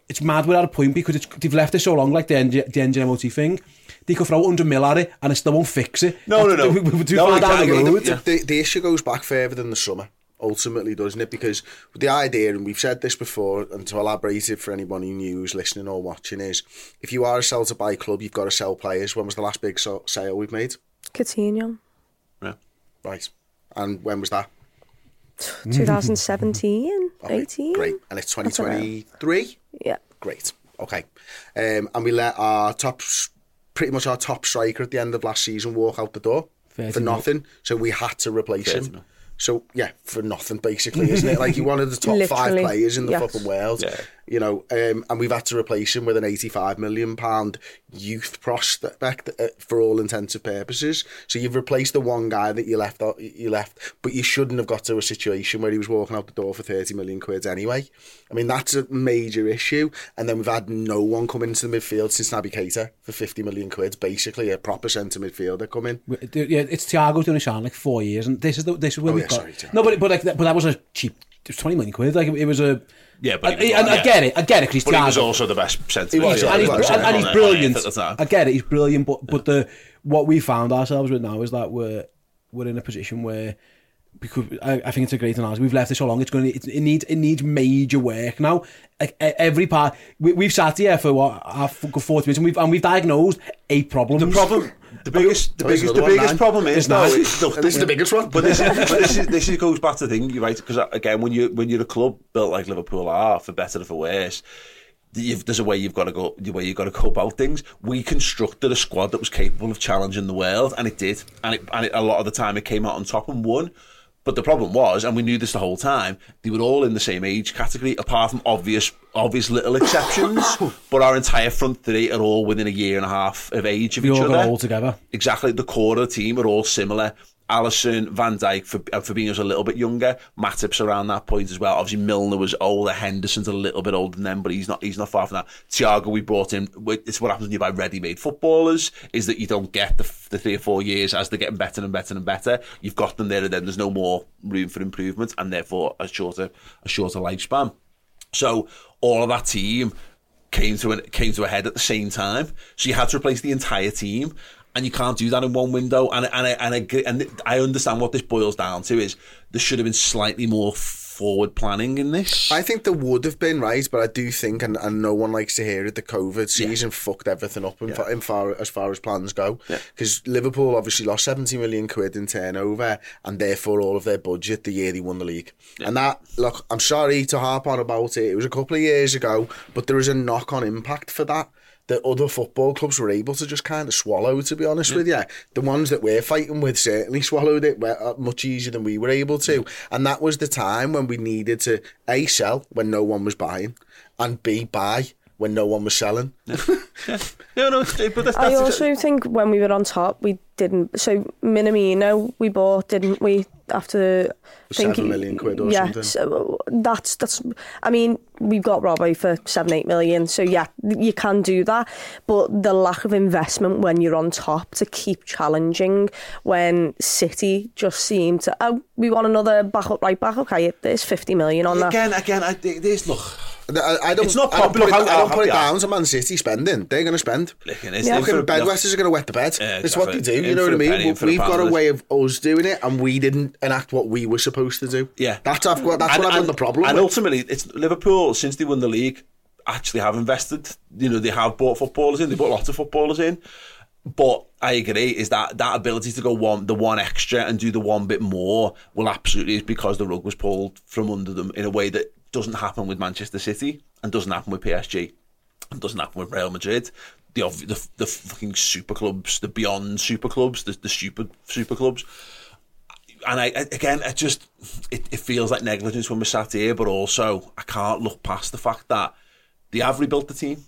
It's mad without a point because it's, they've left it so long, like the, NG, the engine MOT thing. They could throw 100 mil at it and it still won't fix it. No, That's, no, no. We, we're too no, far down the road. The, the, the issue goes back further than the summer. Ultimately, doesn't it? Because the idea, and we've said this before, and to elaborate it for anybody new who's listening or watching, is if you are a sell to buy club, you've got to sell players. When was the last big so- sale we've made? Coutinho, Yeah. Right. And when was that? 2017, Okay, 18. Great. And it's 2023? Yeah. Great. Okay. Um, and we let our top, pretty much our top striker at the end of last season walk out the door 30 for mil. nothing. So we had to replace 30 him. mil. So yeah, for nothing basically, isn't it? Like he one of the top five players in the yes. fucking world. Yeah. You know, um, and we've had to replace him with an eighty-five million pound youth prospect uh, for all intents and purposes. So you've replaced the one guy that you left out, you left, but you shouldn't have got to a situation where he was walking out the door for thirty million quid anyway. I mean, that's a major issue. And then we've had no one come into the midfield since Naby Keita for fifty million quid, basically a proper centre midfielder coming. Yeah, it's Thiago's doing a like four years, and this is the, this is where Oh, we've yeah, got. sorry, Thiago. no, but but like that, but that was a cheap. It was twenty million quid. Like it was a. Yeah, but and, and like- I get it. I get it. 'cause he's But he was also the best centre He was, and he's, was, and, and he's brilliant. I get it, he's brilliant, but but the what we found ourselves with now is that we're we're in a position where because I, I think it's a great analogy. We've left it so long; it's going to it, it needs it needs major work now. Like, every part we, we've sat here for what half good forty minutes, and we've and we've diagnosed eight problems. The problem, the biggest, the there's biggest, the another one, biggest problem is There's no, nine. it's- look, This is the biggest one. But this is, but this is, this is goes back to the thing, you're right? Because uh, again, when you when you're a club built like Liverpool are, for better or for worse, you've, there's a way you've got to go, the way you've got to go about things. We constructed a squad that was capable of challenging the world, and it did, and it, and it, a lot of the time it came out on top and won. But the problem was, and we knew this the whole time, they were all in the same age category, apart from obvious, obvious little exceptions. but our entire front three are all within a year and a half of age of We each all other. all together. Exactly, the core of the team are all similar. Alisson, Van Dijk, for uh, Fabinho's a little bit younger. Matip's around that point as well. Obviously, Milner was older. Henderson's a little bit older than them, but he's not. He's not far from that. Thiago, we brought in. It's what happens when you buy ready-made footballers: is that you don't get the, the three or four years as they're getting better and better and better. You've got them there, and then there's no more room for improvement, and therefore a shorter a shorter lifespan. So all of that team came to an, came to a head at the same time. So you had to replace the entire team, and you can't do that in one window. And and I, and I, and I understand what this boils down to is there should have been slightly more forward planning in this. I think there would have been right, but I do think, and, and no one likes to hear it. The COVID season fucked everything up in, fa- in far as far as plans go. Because Liverpool obviously lost seventy million quid in turnover, and therefore all of their budget the year they won the league. And that, look, I'm sorry to harp on about it. It was a couple of years ago, but there is a knock on impact for that. That other football clubs were able to just kind of swallow, to be honest with you. The ones that we're fighting with certainly swallowed it uh, much easier than we were able to. And that was the time when we needed to A, sell when no one was buying, and B, buy when no one was selling. no, no, it's- but that's, I that's also think when we were on top, we didn't. So Minamino, we bought, didn't we? After Seven million quid or yeah, something. So that's that's. I mean, we've got Robbo for seven, eight million. So yeah, you can do that. But the lack of investment when you're on top to keep challenging, when City just seem to oh, we want another backup right back. Okay, there's fifty million on that. again, again. I, there's look. I, I don't, It's not I don't put it, popular. I don't put it How down to Man City spending. They're going to spend. Listen, it's Yeah. in for- Fucking bedwetters are going to wet the bed. Yeah, It's what they do. You In know what I mean? penny, in But for a we've got a way of us doing it, and we didn't enact what we were supposed to do. Yeah, that's I've got. That's what I've got the problem. And with. ultimately, it's Liverpool since they won the league actually have invested. You know, they have bought footballers in. They bought lots of footballers in. But I agree is that that ability to go one the one extra and do the one bit more will absolutely is because the rug was pulled from under them in a way that doesn't happen with Manchester City and doesn't happen with PSG and doesn't happen with Real Madrid. The the, the fucking super clubs, the beyond super clubs, the, the stupid super clubs and I I- again, it just it, it feels like negligence when we're sat here, but also I can't look past the fact that they have rebuilt the team.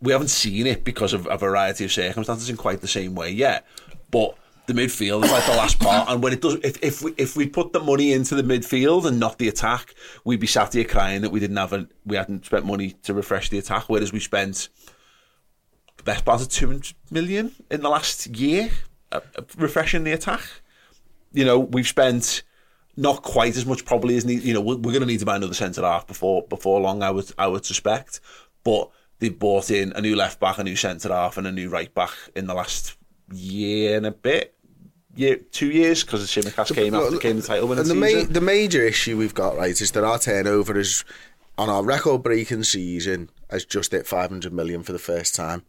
We haven't seen it because of a variety of circumstances in quite the same way yet, but the midfield is like the last part. And when it does, if if we if we put the money into the midfield and not the attack, we'd be sat here crying that we didn't have a we hadn't spent money to refresh the attack, whereas we spent the best part of two hundred million in the last year uh, refreshing the attack you know, we've spent not quite as much probably as need. You know, we're, we're going to need to buy another centre half before before long. I would I would suspect, but they bought in a new left back, a new centre half, and a new right back in the last year and a bit. Year, two years because the Tsimikas came after came the title winning and the, ma- the major issue we've got right is that our turnover is on our record-breaking season has just hit 500 million for the first time.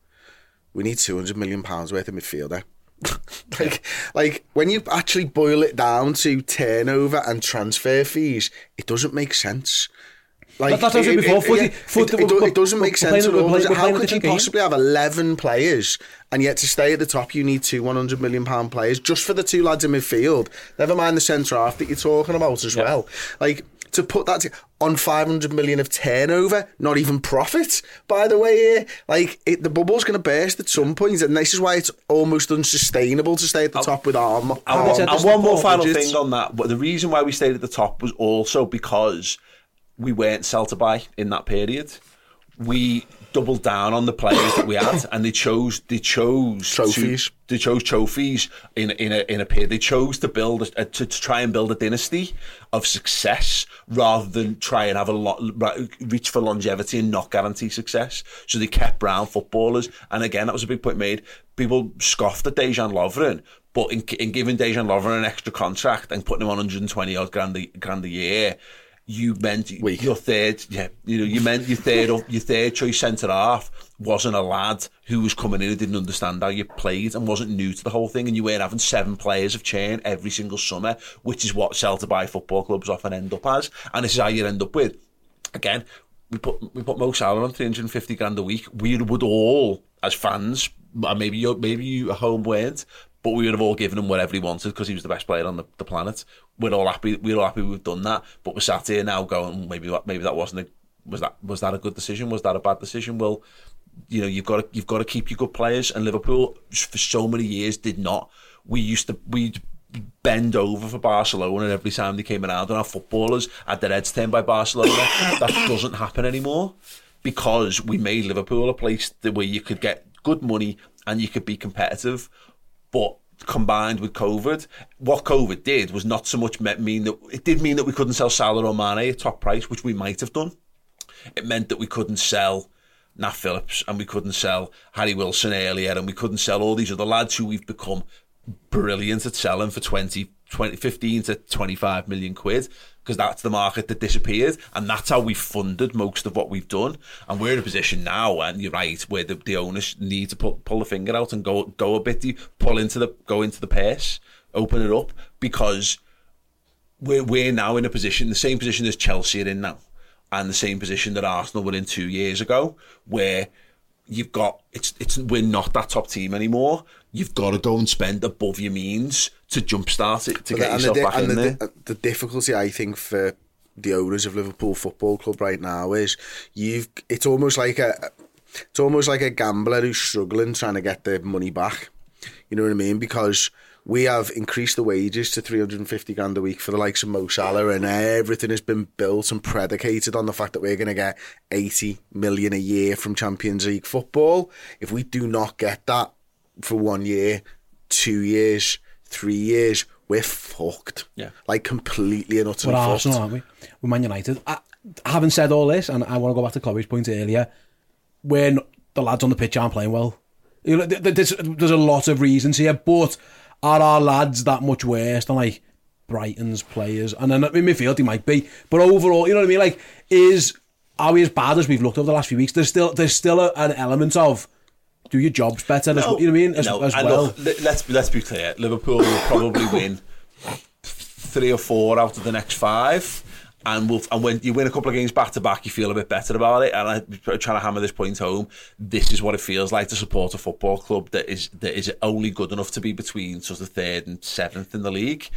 We need 200 million pounds worth of midfielder. like, like when you actually boil it down to turnover and transfer fees, it doesn't make sense. Like That- that's what I said before, footy- it, foot- it, it, it doesn't make sense at all. we're does it? playing- How could you different game. possibly have 11 players and yet to stay at the top you need two 100 million pound players just for the two lads in midfield? Never mind the centre half that you're talking about as well. Like to put that to, on 500 million of turnover, not even profit, by the way, here. Like, it, the bubble's going to burst at some point, and this is why it's almost unsustainable to stay at the top with our. And, one- said and this one more final budgets. thing on that. But the reason why we stayed at the top was also because we weren't sell to buy in that period. We doubled down on the players that we had, and they chose they chose to- Trophies. they chose trophies in in a in a period. They chose to build a, to, to try and build a dynasty of success rather than try and have a lot reach for longevity and not guarantee success. So they kept brown footballers, and again, that was a big point made. People scoffed at Dejan Lovren, but in, in giving Dejan Lovren an extra contract and putting him on 120 odd grand a, grand a year. You meant Weak. your third, yeah. You know, you meant your third, your third choice centre half wasn't a lad who was coming in who didn't understand how you played and wasn't new to the whole thing, and you weren't having seven players of chain every single summer, which is what sell to buy football clubs often end up as, and this is how you end up with. Again, we put we put Mo Salah on 350 grand a week. We would all, as fans, maybe you maybe you at home weren't, but we would have all given him whatever he wanted because he was the best player on the, the planet. We're all happy. We're all happy we've done that. But we're sat here now going, mm, maybe that maybe that wasn't a was that was that a good decision? Was that a bad decision? Well, you know, you've got to you've got to keep your good players, and Liverpool for so many years did not. We used to we bend over for Barcelona and every time they came around, and our footballers had their heads turned by Barcelona. that doesn't happen anymore because we made Liverpool a place where you could get good money and you could be competitive, but combined with COVID, what COVID did was not so much mean that it did mean that we couldn't sell Salah or Mane at top price, which we might have done. It meant that we couldn't sell Nat Phillips and we couldn't sell Harry Wilson earlier and we couldn't sell all these other lads who we've become brilliant at selling for 20, 20 15 to 25 million quid because that's the market that disappeared and that's how we funded most of what we've done and we're in a position now and you're right where the, the owners need to pull, pull the finger out and go go a bit pull into the go into the purse open it up because we're, we're now in a position the same position as Chelsea are in now and the same position that Arsenal were in two years ago, where you've got it's it's we're not that top team anymore. You've got to go and spend above your means to jumpstart it to get and yourself the, back in the, there. Uh, the difficulty I think for the owners of Liverpool Football Club right now is you've it's almost like a it's almost like a gambler who's struggling trying to get their money back. You know what I mean? Because we have increased the wages to 350 grand a week for the likes of Mo Salah and everything has been built and predicated on the fact that we're going to get 80 million a year from Champions League football. If we do not get that for one year, two years, three years, we're fucked. Yeah. Like completely and utterly We're fucked. Arsenal, aren't we? We're Man United. I, having said all this, and I want to go back to Chloe's point earlier, when the lads on the pitch aren't playing well, you know, th- th- there's, there's a lot of reasons here, but are our lads that much worse than like Brighton's players? And then in midfield, he might be, but overall, you know what I mean? Like, is are we as bad as we've looked over the last few weeks? There's still there's still a, an element of do your jobs better, no, as, you know what I mean, as, no, as well. Look, let's, let's be clear, Liverpool will probably win three or four out of the next five. And, we'll, and when you win a couple of games back to back, you feel a bit better about it. And I'm trying to hammer this point home. This is what it feels like to support a football club that is that is only good enough to be between sort of third and seventh in the league.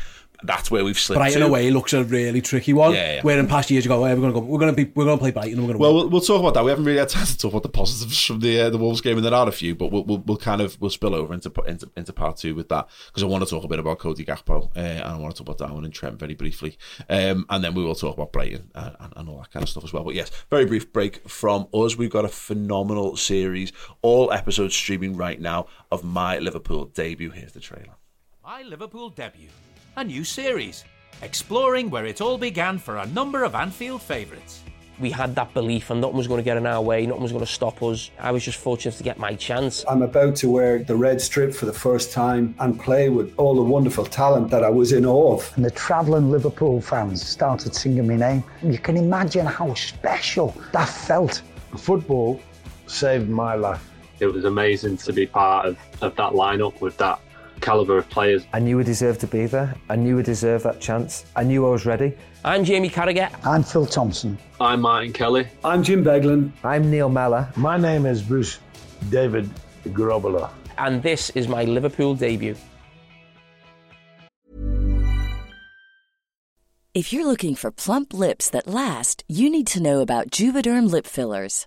That's where we've slipped. Brighton to. away looks a really tricky one. Yeah, yeah. Where in past years you go, hey, we're going to go, we're going to be, we're going to play Brighton, and we're going to Well, win. we'll, we'll talk about that. We haven't really had time to talk about the positives from the uh, the Wolves game, and there are a few, but we'll, we'll, we'll kind of we'll spill over into into, into part two with that because I want to talk a bit about Cody Gakpo uh, and I want to talk about Darwin and Trent very briefly, um, and then we will talk about Brighton and, and, and all that kind of stuff as well. But yes, very brief break from us. We've got a phenomenal series, all episodes streaming right now of my Liverpool debut. Here's the trailer. My Liverpool debut. A new series. Exploring where it all began for a number of Anfield favourites. we had that belief and nothing was going to get in our way, nothing was going to stop us. I was just fortunate to get my chance. I'm about to wear the red strip for the first time and play with all the wonderful talent that I was in awe of. And the travelling Liverpool fans started singing my name. You can imagine how special that felt. Football saved my life. It was amazing to be part of, of that lineup with that calibre of players. I knew I deserved to be there. I knew I deserved that chance. I knew I was ready. I'm Jamie Carragher. I'm Phil Thompson. I'm Martin Kelly. I'm Jim Beglin. I'm Neil Mellor. My name is Bruce David Grobbelaar. And this is my Liverpool debut. If you're looking for plump lips that last, you need to know about Juvederm lip fillers.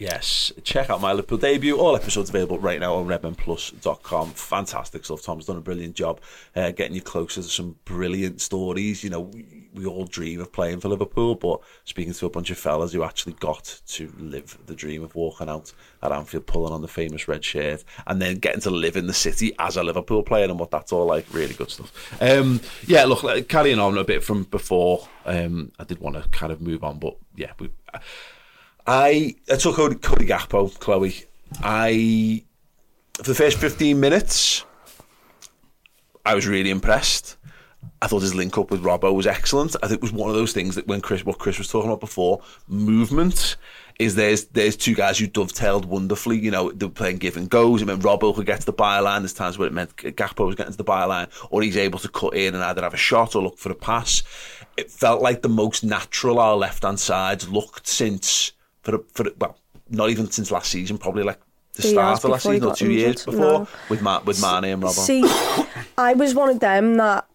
Yes, check out my Liverpool debut. All episodes available right now on redmenplus.com. Fantastic stuff. Tom's done a brilliant job uh, getting you closer to some brilliant stories. You know, we, we all dream of playing for Liverpool, but speaking to a bunch of fellas who actually got to live the dream of walking out at Anfield, pulling on the famous red shirt, and then getting to live in the city as a Liverpool player and what that's all like. Really good stuff. Um, yeah, look, carrying on a bit from before, um, I did want to kind of move on, but yeah, we. I, I I took Cody, Cody Gakpo, Chloe. I, for the first 15 minutes, I was really impressed. I thought his link up with Robbo was excellent. I think it was one of those things that when Chris, what Chris was talking about before, movement is there's there's two guys who dovetailed wonderfully. You know, they were playing give and goes. It meant Robbo could get to the byline. There's times where it meant Gakpo was getting to the byline, or he's able to cut in and either have a shot or look for a pass. It felt like the most natural our left hand sides looked since for for well, not even since last season, probably like the start of last season or two injured. years before no. with Ma- with Mane and Robbo. See, I was one of them that.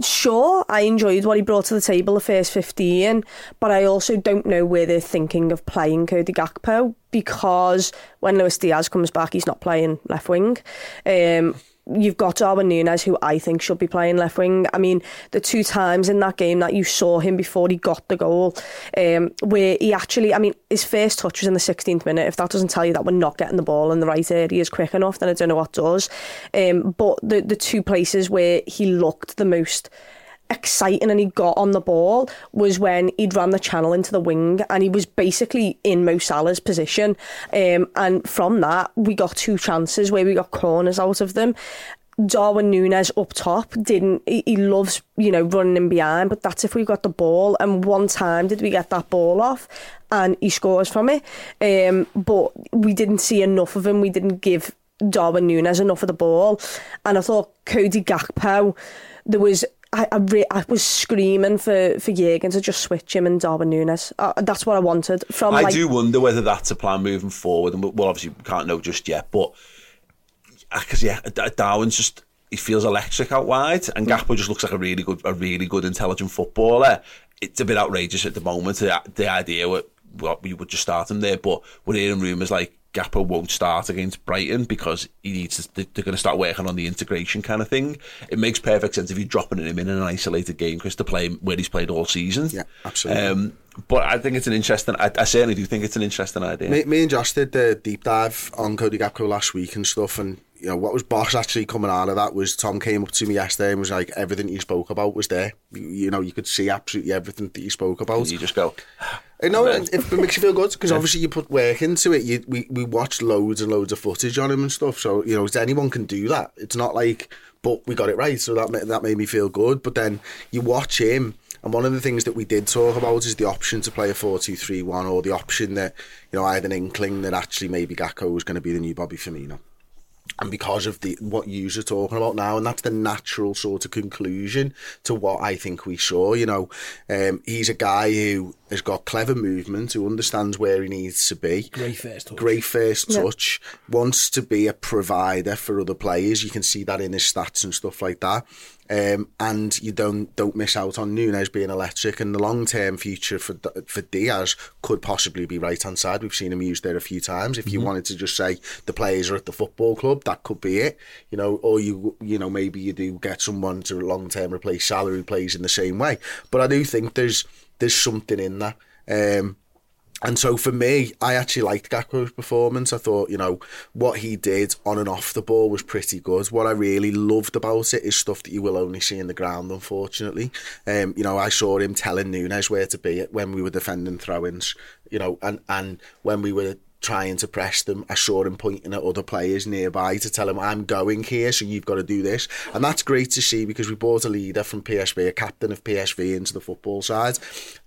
Sure, I enjoyed what he brought to the table the first 15, but I also don't know where they're thinking of playing Cody Gakpo because when Luis Diaz comes back, he's not playing left wing. Um, you've got Darwin Núñez, who I think should be playing left wing. I mean, the two times in that game that you saw him before he got the goal, um, where he actually, I mean, his first touch was in the 16th minute. If that doesn't tell you that we're not getting the ball in the right areas quick enough, then I don't know what does. Um, but the the two places where he looked the most exciting and he got on the ball was when he'd run the channel into the wing and he was basically in Mo Salah's position. Um, and from that, we got two chances where we got corners out of them. Darwin Núñez up top didn't he, he loves you know running in behind but that's if we got the ball and one time did we get that ball off and he scores from it um, but we didn't see enough of him we didn't give Darwin Núñez enough of the ball and I thought Cody Gakpo there was I, I, re- I was screaming for, for Jurgen to just switch him and Darwin Núñez. Uh, that's what I wanted. From I like, do wonder whether that's a plan moving forward, and well, obviously we can't know just yet. But because yeah, Darwin's just he feels electric out wide, and Gakpo just looks like a really good, a really good, intelligent footballer. It's a bit outrageous at the moment. The, the idea what well, we would just start him there, but we're hearing rumours like Gakpo won't start against Brighton because he needs to, they're going to start working on the integration kind of thing. It makes perfect sense if you're dropping him in an isolated game, Chris, to play where he's played all season. Yeah, absolutely. Um, but I think it's an interesting. I, I, certainly do think it's an interesting idea. Me, me and Josh did the deep dive on Cody Gakpo last week and stuff, and you know what was boss actually coming out of that was Tom came up to me yesterday and was like everything you spoke about was there. You, you know, you could see absolutely everything that you spoke about. And you just go. I know it, it makes you feel good because obviously you put work into it. You, we we watch loads and loads of footage on him and stuff. So you know, anyone can do that. It's not like, but we got it right. So that that made me feel good. But then you watch him, and one of the things that we did talk about is the option to play a 4-2-3-1 or the option that you know I had an inkling that actually maybe Gakpo was going to be the new Bobby Firmino. And because of the what you are talking about now, and that's the natural sort of conclusion to what I think we saw. You know, um, he's a guy who has got clever movement, who understands where he needs to be. Great first touch. Great first Yeah. touch. Wants to be a provider for other players. You can see that in his stats and stuff like that. Um, and you don't don't miss out on Nunez being electric, and the long term future for for Diaz could possibly be right hand side. We've seen him used there a few times. If you Mhm. wanted to just say the players are at the football club, that could be it. You know, or you you know maybe you do get someone to long term replace salary plays in the same way. But I do think there's there's something in that. Um, and so for me, I actually liked Gakpo's performance. I thought, you know, what he did on and off the ball was pretty good. What I really loved about it is stuff that you will only see in the ground, unfortunately. Um, you know, I saw him telling Nunez where to be when we were defending throw-ins, you know, and, and when we were trying to press them, I saw him pointing at other players nearby to tell him, I'm going here, so you've got to do this. And that's great to see because we brought a leader from PSV, a captain of PSV, into the football side.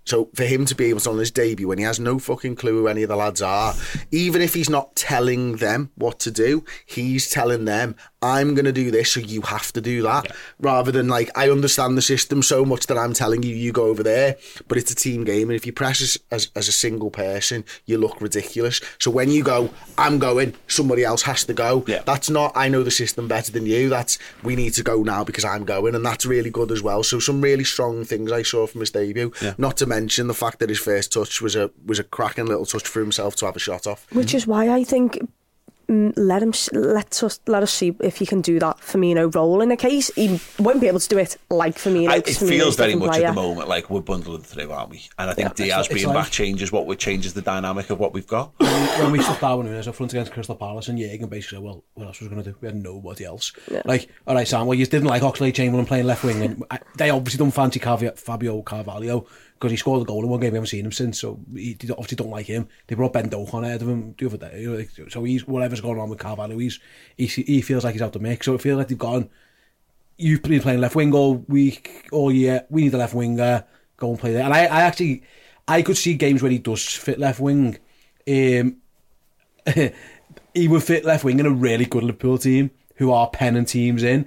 So for him to be able to on his debut when he has no fucking clue who any of the lads are, even if he's not telling them what to do, he's telling them, I'm going to do this, so you have to do that. Rather than like, I understand the system so much that I'm telling you, you go over there. But it's a team game, and if you press as, as, as a single person, you look ridiculous. So when you go, I'm going, somebody else has to go. Yeah. That's not, I know the system better than you. That's, we need to go now because I'm going. And that's really good as well. So some really strong things I saw from his debut. Not to mention the fact that his first touch was a was a cracking little touch for himself to have a shot off. Which is why I think mm, let him let us let us see if he can do that Firmino role in a case he won't be able to do it like Firmino. I, it 'cause Firmino's feels very much player. at the moment like we're bundling through, aren't we? And I think Yeah. Diaz It's- it's being like- back changes what we changes the dynamic of what we've got. when we stood down Nunez up front against Crystal Palace and Jürgen basically said, well, what else was going to do? We had nobody else. Like, all right, Sam, well, you didn't like Oxlade Chamberlain playing left wing, and I- they obviously don't fancy Cavi- Fabio Carvalho because he scored a goal in one game. We haven't seen him since, so he, obviously don't like him. They brought Ben Doak on ahead of him the other day, so he's whatever's going on with Carvalho, he's he, he feels like he's out the mix. So it feels like they've gone. You've been playing left wing all week, all year. We need a left winger. Go and play there. And I, I actually, I could see games where he does fit left wing. Um, he would fit left wing in a really good Liverpool team who are penning teams in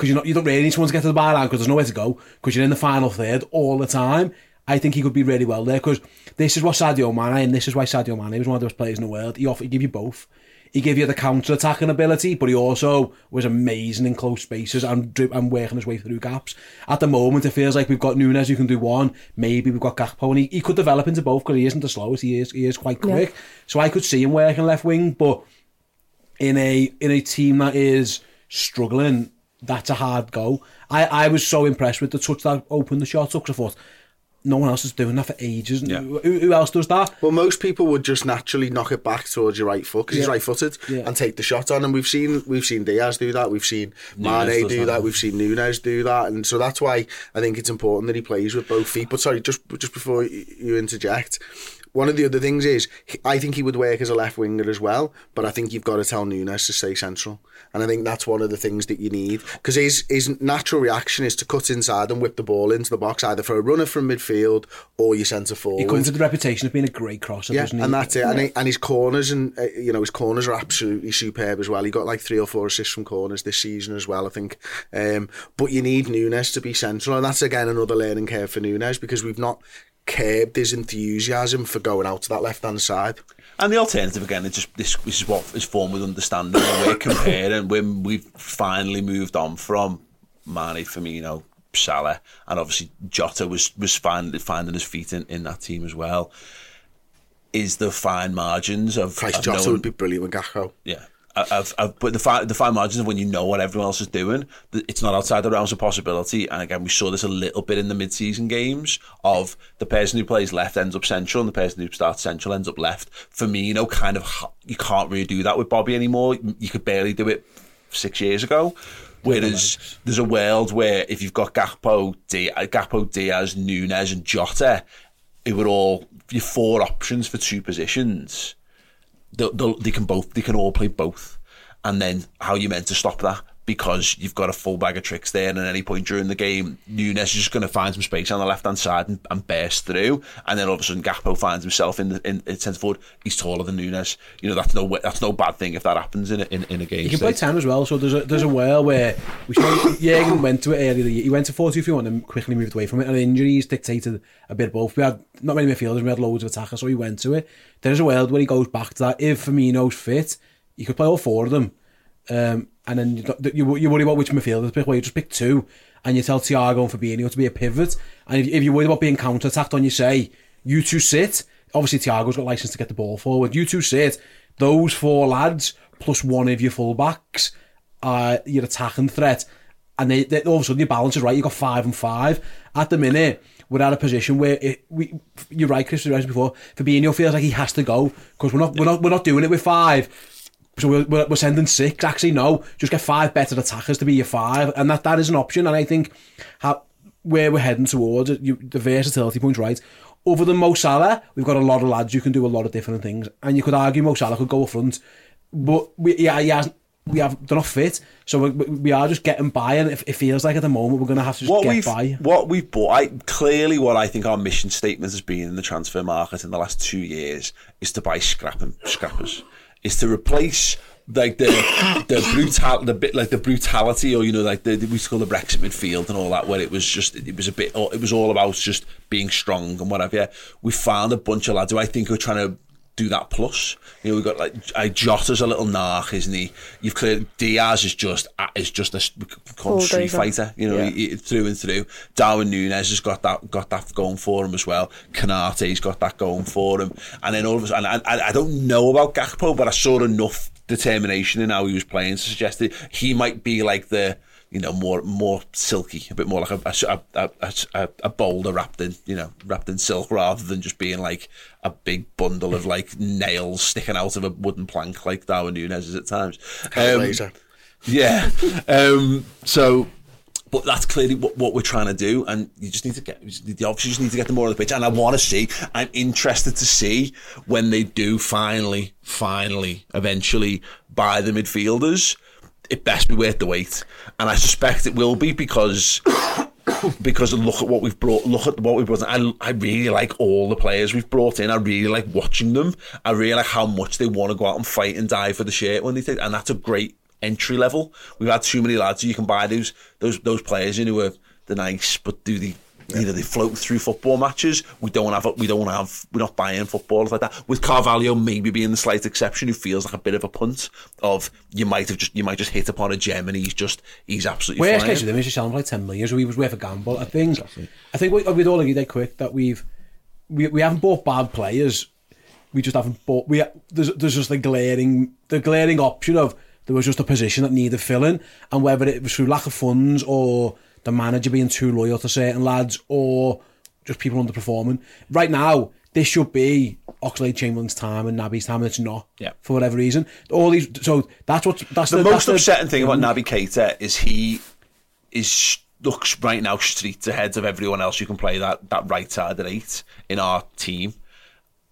because you're not you don't really need someone to get to the byline because there's nowhere to go because you're in the final third all the time. I think he could be really well there because this is what Sadio Mane and this is why Sadio Mane was one of the best players in the world. He offered, he give you both. He gave you the counter attacking ability, but he also was amazing in close spaces and and working his way through gaps. At the moment, it feels like we've got Nunes who can do one. Maybe we've got Gakpo, and he, he could develop into both because he isn't the slowest. He is he is quite quick. Yeah. So I could see him working left wing, but in a in a team that is struggling that's a hard go. I, I was so impressed with the touch that opened the shot up Cause I thought no one else is doing that for ages. Yeah. Who, who, else does that? Well, most people would just naturally knock it back towards your right foot because yeah. he's right-footed yeah. and take the shot on. And we've seen we've seen Diaz do that. We've seen Nunes Mane do that. that. We've seen Nunes do that. And so that's why I think it's important that he plays with both feet. But sorry, just just before you interject, One of the other things is, I think he would work as a left winger as well, but I think you've got to tell Nunez to stay central, and I think that's one of the things that you need because his his natural reaction is to cut inside and whip the ball into the box, either for a runner from midfield or your centre forward. He comes with the reputation of being a great crosser, Yeah, doesn't he? and that's it. And, he, and his corners and uh, you know his corners are absolutely superb as well. He got like three or four assists from corners this season as well, I think. Um, but you need Nunez to be central, and that's again another learning curve for Nunez because we've not curbed his enthusiasm for going out to that left hand side. And the alternative again, is just this, this is what is formed with understanding. And we're comparing when we've finally moved on from Mane, Firmino, Salah, and obviously Jota was was finding finding his feet in, in that team as well. Is the fine margins of, Christ, of Jota knowing- would be brilliant with Gakpo. yeah. Of, of, but the fine, the fine margins of when you know what everyone else is doing, it's not outside the realms of possibility. And again, we saw this a little bit in the mid-season games of the person who plays left ends up central, and the person who starts central ends up left. For me, you know, kind of you can't really do that with Bobby anymore. You could barely do it six years ago. Whereas there's a world where if you've got Gakpo, uh, Gakpo, Diaz, Nunez, and Jota, it would all your four options for two positions they'll, they can both they can all play both. And then how you meant to stop that because you've got a full bag of tricks there, and at any point during the game, Nunez is just going to find some space on the left hand side and, and burst through, and then all of a sudden Gakpo finds himself in the in, in centre forward. He's taller than Nunez. You know that's no that's no bad thing if that happens in a, in, in a game. You can play. 10 as well, so there's a, there's a while where we saw Jurgen went to it earlier. in the year. He went to 4 2 one and quickly moved away from it, and injuries dictated a bit of both. We had not many midfielders, we had loads of attackers, so he went to it. There's a world where he goes back to that. If Firmino's fit, you could play all four of them. Um, and then you, you, you worry about which midfielder to pick, well, you just pick two, and you tell Thiago and Fabinho to be a pivot. And if, if you're worried about being counter attacked on, you say, you two sit. Obviously, Thiago's got license to get the ball forward. You two sit. Those four lads, plus one of your fullbacks, are your attacking threat. And they, they, all of a sudden, your balance is right. You've got five and five. At the minute, we're at a position where it, we, you're right, Chris, you mentioned before. Fabinho feels like he has to go because we're not, we're not, we're not doing it with five. So we're, we're, we're sending six. Actually, no, just get five better attackers to be your five, and that, that is an option. And I think how, where we're heading towards you, the versatility point's right. Other than Mo Salah, we've got a lot of lads who can do a lot of different things, and you could argue Mo Salah could go up front, but we, yeah, he hasn't. We have they're not fit, so we, we are just getting by, and it, it feels like at the moment we're going to have to just what get we've by. what we've bought I, clearly what I think our mission statement has been in the transfer market in the last two years is to buy scrap and, scrappers is to replace like the the brutal the bit like the brutality or you know like the, we used to call the Brexit midfield and all that where it was just it was a bit it was all about just being strong and whatever yeah we found a bunch of lads who I think are trying to do that plus. You know, we've got like I Jota's a little narc, isn't he? You've cleared Diaz is just is just a we could call him street fighter. You know, Yeah. he, he- through and through. Darwin Nunez has got that got that going for him as well. Konaté's got that going for him. And then all of a sudden, I, I, I don't know about Gakpo, but I saw enough determination in how he was playing to suggest that he might be like the you know, more more silky, a bit more like a a, a, a, a, boulder wrapped in, you know, wrapped in silk rather than just being like a big bundle of like nails sticking out of a wooden plank like Darwin Nunez is at times. Hellraiser. yeah. Um, so, but that's clearly what, what we're trying to do, and you just need to get. the obviously just need to get them more on the pitch, and I want to see. I'm interested to see when they do finally, finally, eventually buy the midfielders. It best be worth the wait, and I suspect it will be because because look at what we've brought. Look at what we've brought. I I really like all the players we've brought in. I really like watching them. I really like how much they want to go out and fight and die for the shirt when they take, and that's a great entry level. We've had too many lads you can buy those those those players in who are the nice, but do the you know they float through football matches. We don't have we don't have we're not buying footballers like that. With Carvalho maybe being the slight exception, who feels like a bit of a punt of you might have just you might just hit upon a gem and he's just he's absolutely Worst flying. case of them is you sell them for like 10 million, so he was worth a gamble. I think, I think we, we'd all agree dead quick that we've, we, we haven't bought bad players. We just haven't bought, we, there's, there's just the glaring, the glaring option of there was just a position that needed filling, and whether it was through lack of funds or the manager being too loyal to certain lads or just people underperforming. Right now, this should be Oxlade Chamberlain's time and Naby's time, and it's not. Yeah. For whatever reason. All these, so that's what, that's the, the, most that's the- upsetting thing about Naby Keita is he is looks right now streets ahead of everyone else who can play that that right side at eight in our team.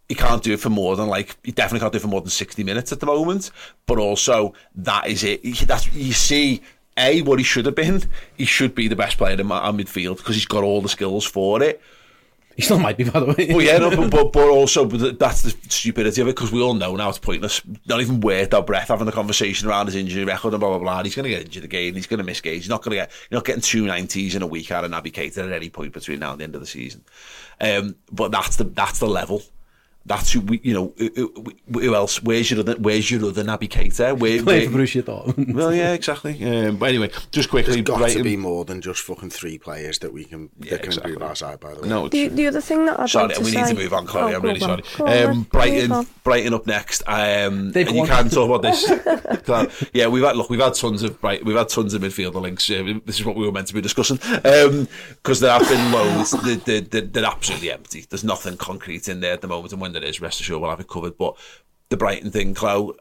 He can't do it for more than like he definitely can't do it for more than sixty minutes at the moment. But also that is it. That's you see. A, what he should have been, he should be the best player in my our midfield because he's got all the skills for it. He still might be, by the way. Well, yeah, no, but, but, but also but that's the stupidity of it because we all know now it's pointless. Not even worth our breath having a conversation around his injury record and blah blah blah. He's going to get injured again. He's going to miss games. He's not going to get. You're not getting two nineties in a week out of Naby Keita at any point between now and the end of the season. Um, but that's the that's the level. That's who we, you know, who, who- who else? Where's your other? Where's your other Naby Keita? Where, Play where- for Borussia Dortmund. well, yeah, exactly. Um, but anyway, just quickly, There's got to be more than just fucking three players that we can that can improve our side. By the way, No, The, the other thing that I'd sorry, like to we say... need to move on, Chloe. Oh, I'm really on. sorry. Go Um, Brighton. Brighton up next. Um, They've and you won. can talk about this. Yeah, we've had look, we've had tons of Bright, we've had tons of midfielder links. Uh, this is what we were meant to be discussing because there have been loads. They're, they're, they're, they're absolutely empty. There's nothing concrete in there at the moment, and when is, rest assured we'll have it covered. But the Brighton thing, Chloe.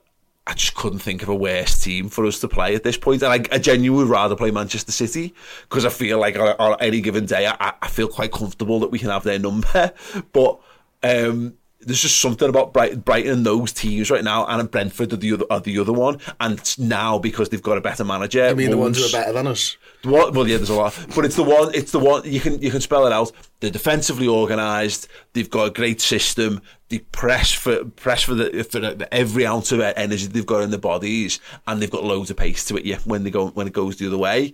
I just couldn't think of a worse team for us to play at this point. point, and I, I genuinely would rather play Manchester City because I feel like on, on any given day, I, I feel quite comfortable that we can have their number. But um, there's just something about Brighton, Brighton and those teams right now, and Brentford are the other are the other one. And now because they've got a better manager. I mean, the ones who are better than us. Well, yeah, there's a lot, but it's the one. It's the one you can you can spell it out. They're defensively organised. They've got a great system. They press for press for the for the, every ounce of energy they've got in their bodies, and they've got loads of pace to it. Yeah, when they go when it goes the other way,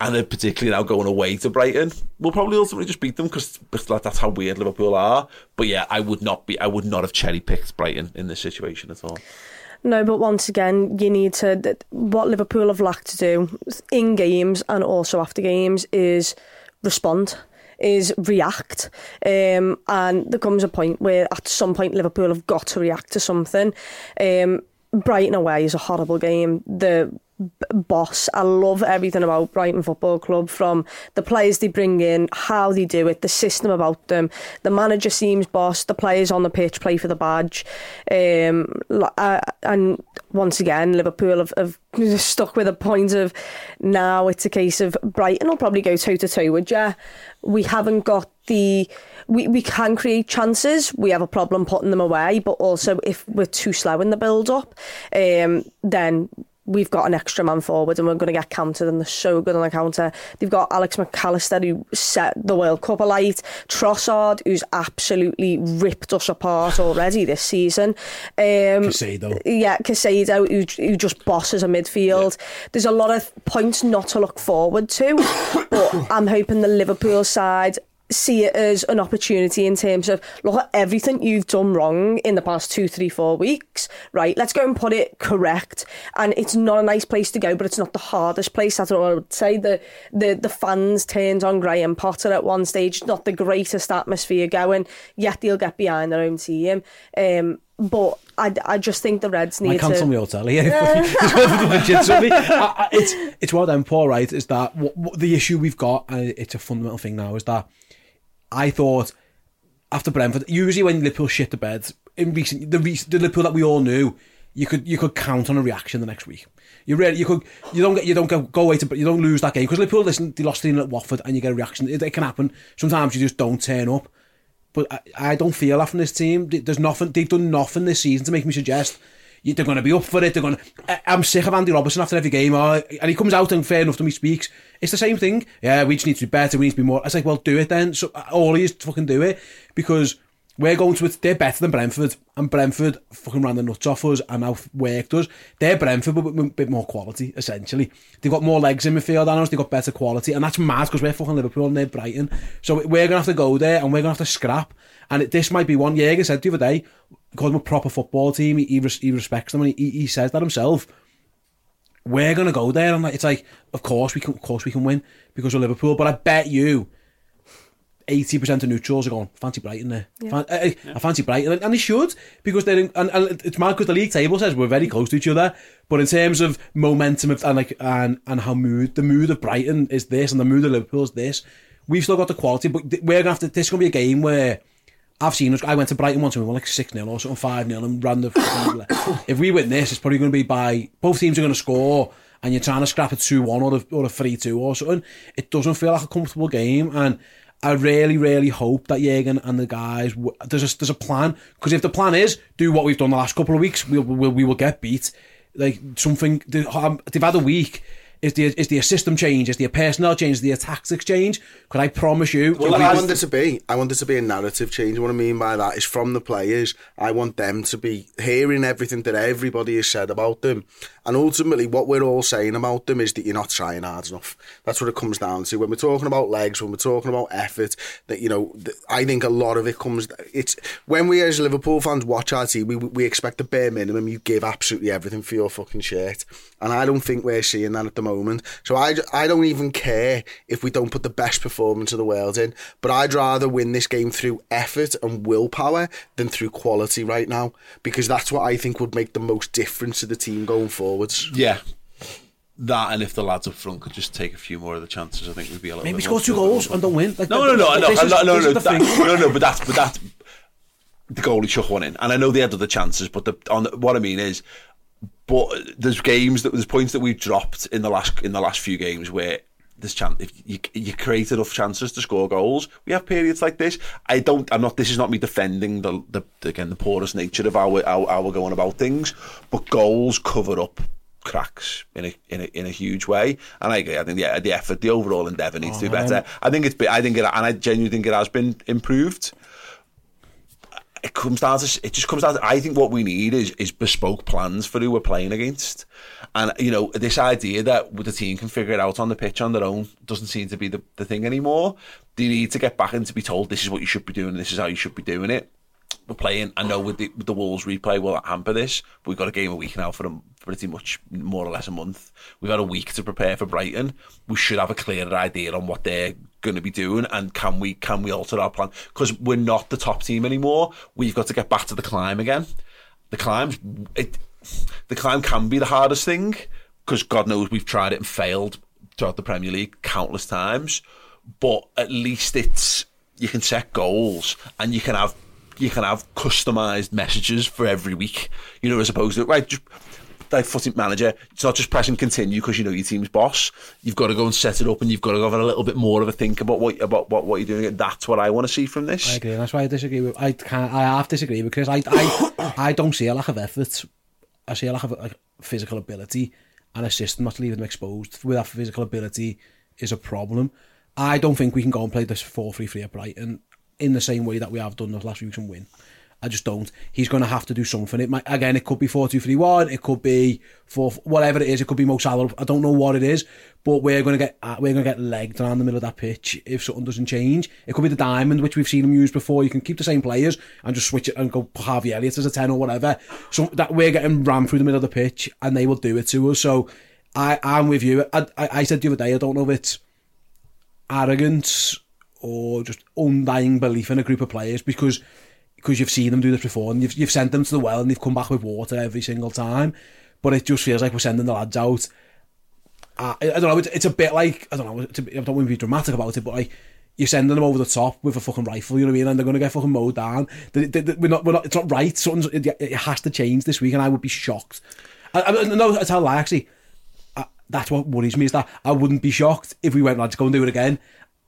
and they're particularly now going away to Brighton, we'll probably ultimately just beat them because that's how weird Liverpool are. But yeah, I would not be. I would not have cherry picked Brighton in this situation at all. No, but once again, you need to. What Liverpool have lacked to do in games and also after games is respond, is react. Um, and there comes a point where at some point Liverpool have got to react to something. Um, Brighton away is a horrible game. The boss, I love everything about Brighton Football Club from the players they bring in, how they do it, the system about them. The manager seems boss, the players on the pitch play for the badge. Um, and once again, Liverpool have, have stuck with a point of now it's a case of Brighton will probably go toe to toe with you. We haven't got the we, we can create chances. We have a problem putting them away, but also if we're too slow in the build up, um, then we've got an extra man forward and we're going to get countered and they're so good on the counter. They've got Alex Mac Allister who set the World Cup alight, Trossard who's absolutely ripped us apart already this season. Um, Caicedo. Yeah, Caicedo who, who just bosses a midfield. There's a lot of points not to look forward to, but I'm hoping the Liverpool side see it as an opportunity in terms of look at everything you've done wrong in the past two, three, four weeks, right? Let's go and put it correct. And it's not a nice place to go, but it's not the hardest place. That's what I would say. The the the fans turned on Graham Potter at one stage. Not the greatest atmosphere going, yet they'll get behind their own team. Um, but I, I just think the Reds need I to. cancel my hotel here. Legit, so me- I- I- it's it's what I'm Paul right is that what, what the issue we've got and it's a fundamental thing now is that I thought, after Brentford, usually when Liverpool shit the bed, in recent, the, recent, the Liverpool that we all knew, you could you could count on a reaction the next week. You really you could you don't get you don't go, go away to you don't lose that game because Liverpool listen they lost in at Watford and you get a reaction. It, it, can happen. Sometimes you just don't turn up. But I, I don't feel that from this team. There's nothing they've done nothing this season to make me suggest they're going to be up for it. They're going. To... E, I'm sick of Andy Robertson after every game, Oh, and he comes out and fair enough to me speaks. It's the same thing. Yeah, we just need to be better. We need to be more. It's like, well, do it then. So uh, all he is fucking do it because we're going to it. They're better than Brentford, and Brentford fucking ran the nuts off us and now worked us. They're Brentford, but with a bit more quality essentially. They've got more legs in midfield than us. They've got better quality, and that's mad because we're fucking Liverpool and they're Brighton. So we're gonna have to go there and we're gonna have to scrap. And it, this might be one. Jaeger said the other day, called them a proper football team. He, he, res- he respects them, and he, he says that himself. We're gonna go there, and like, it's like, of course we can, of course we can win because we're Liverpool. But I bet you, eighty percent of neutrals are going fancy Brighton there. Yeah. Fan- eh, eh, I, I fancy Brighton, and, and they should because they're in, and, and it's mad because the league table says we're very close to each other. But in terms of momentum of, and like and and how mood the mood of Brighton is this, and the mood of Liverpool is this. We've still got the quality, but we're gonna have to. This is gonna be a game where. I've seen us. I went to Brighton once and we won like 6 0 or something, 5 0 and ran the. if we win this, it's probably going to be by. Both teams are going to score and you're trying to scrap a 2 1 or a, or a 3 2 or something. It doesn't feel like a comfortable game. And I really, really hope that Jürgen and the guys. There's a, there's a plan. Because if the plan is do what we've done the last couple of weeks, we'll, we'll, we will get beat. Like something. um, They've had a week. Is the is the system change? Is the personnel change? Is the tactics change? Could I promise you? Well, I want it to be. I want it to be a narrative change. What I mean by that is from the players. I want them to be hearing everything that everybody has said about them, and ultimately, what we're all saying about them is that you're not trying hard enough. That's what it comes down to. When we're talking about legs, when we're talking about effort, that you know, I think a lot of it comes. It's when we as Liverpool fans watch our team, we we expect the bare minimum. You give absolutely everything for your fucking shirt, and I don't think we're seeing that at the moment. So I, I don't even care if we don't put the best performance of the world in, but I'd rather win this game through effort and willpower than through quality right now, because that's what I think would make the most difference to the team going forwards. Yeah. That and if the lads up front could just take a few more of the chances, I think we'd be a little. Maybe bit score two goals up. and don't win. Like, No, no, no, I know, this I is- know, no, no, that- no, no, but that's but that's the goalie chuck one in, and I know they had other chances, but the on the, what I mean is, but there's games that there's points that we've dropped in the last in the last few games where this chance if you you create enough chances to score goals. We have periods like this. I don't. I'm not. This is not me defending the the again the porous nature of our our, how, how going about things, but goals cover up cracks in a in a in a huge way. And I agree. I think the the effort, the overall endeavour needs Oh, to be oh, man. better. I think it's. I think it, and I genuinely think it has been improved. It comes down to. It just comes down to. I think what we need is is bespoke plans for who we're playing against, and you know this idea that the team can figure it out on the pitch on their own doesn't seem to be the, the thing anymore. They need to get back and to be told this is what you should be doing. This is how you should be doing it we're playing. I know with the, with the Wolves replay will hamper this. But we've got a game a week now for a, pretty much more or less a month. We've got a week to prepare for Brighton. We should have a clearer idea on what they're going to be doing and can we can we alter our plan because we're not the top team anymore. We've got to get back to the climb again. The climb's it. The climb can be the hardest thing because God knows we've tried it and failed throughout the Premier League countless times. But at least it's you can set goals and you can have you can have customized messages for every week. You know, as opposed to right, just like footing manager, it's not just press and continue because you know your team's boss. You've got to go and set it up, and you've got to have a little bit more of a think about what about what, what you're doing. That's what I want to see from this. I agree. That's why I disagree with. I can't. I have disagree Chris. I, I, I don't see a lack of effort. I see a lack of physical ability and a system not leave them exposed. With that physical ability is a problem. I don't think we can go and play this four three three at Brighton in the same way that we have done the last few weeks and win. I just don't. He's going to have to do something. It might again. It could be four two three one. It could be four whatever it is. It could be Mo Salah. I don't know what it is, but we're going to get uh, we're going to get legged around the middle of that pitch if something doesn't change. It could be the diamond, which we've seen him use before. You can keep the same players and just switch it and go Harvey Elliott as a ten or whatever. So that we're getting rammed through the middle of the pitch and they will do it to us. So I I'm with you. I I, I said the other day. I don't know if it's arrogance or just undying belief in a group of players because because you've seen them do this before and you've, you've sent them to the well and they've come back with water every single time but it just feels like we're sending the lads out uh, I, I don't know it's, it's a bit like I don't know a, I don't want to be dramatic about it but like you're sending them over the top with a fucking rifle, you know what I mean? And they're going to get fucking mowed down. They, they, they- we're not, we're not, it's not right. Something's, it, it has to change this week, and I would be shocked. I, I, no, I a lie, actually uh, that's what worries me is that I wouldn't be shocked if we went to go and do it again,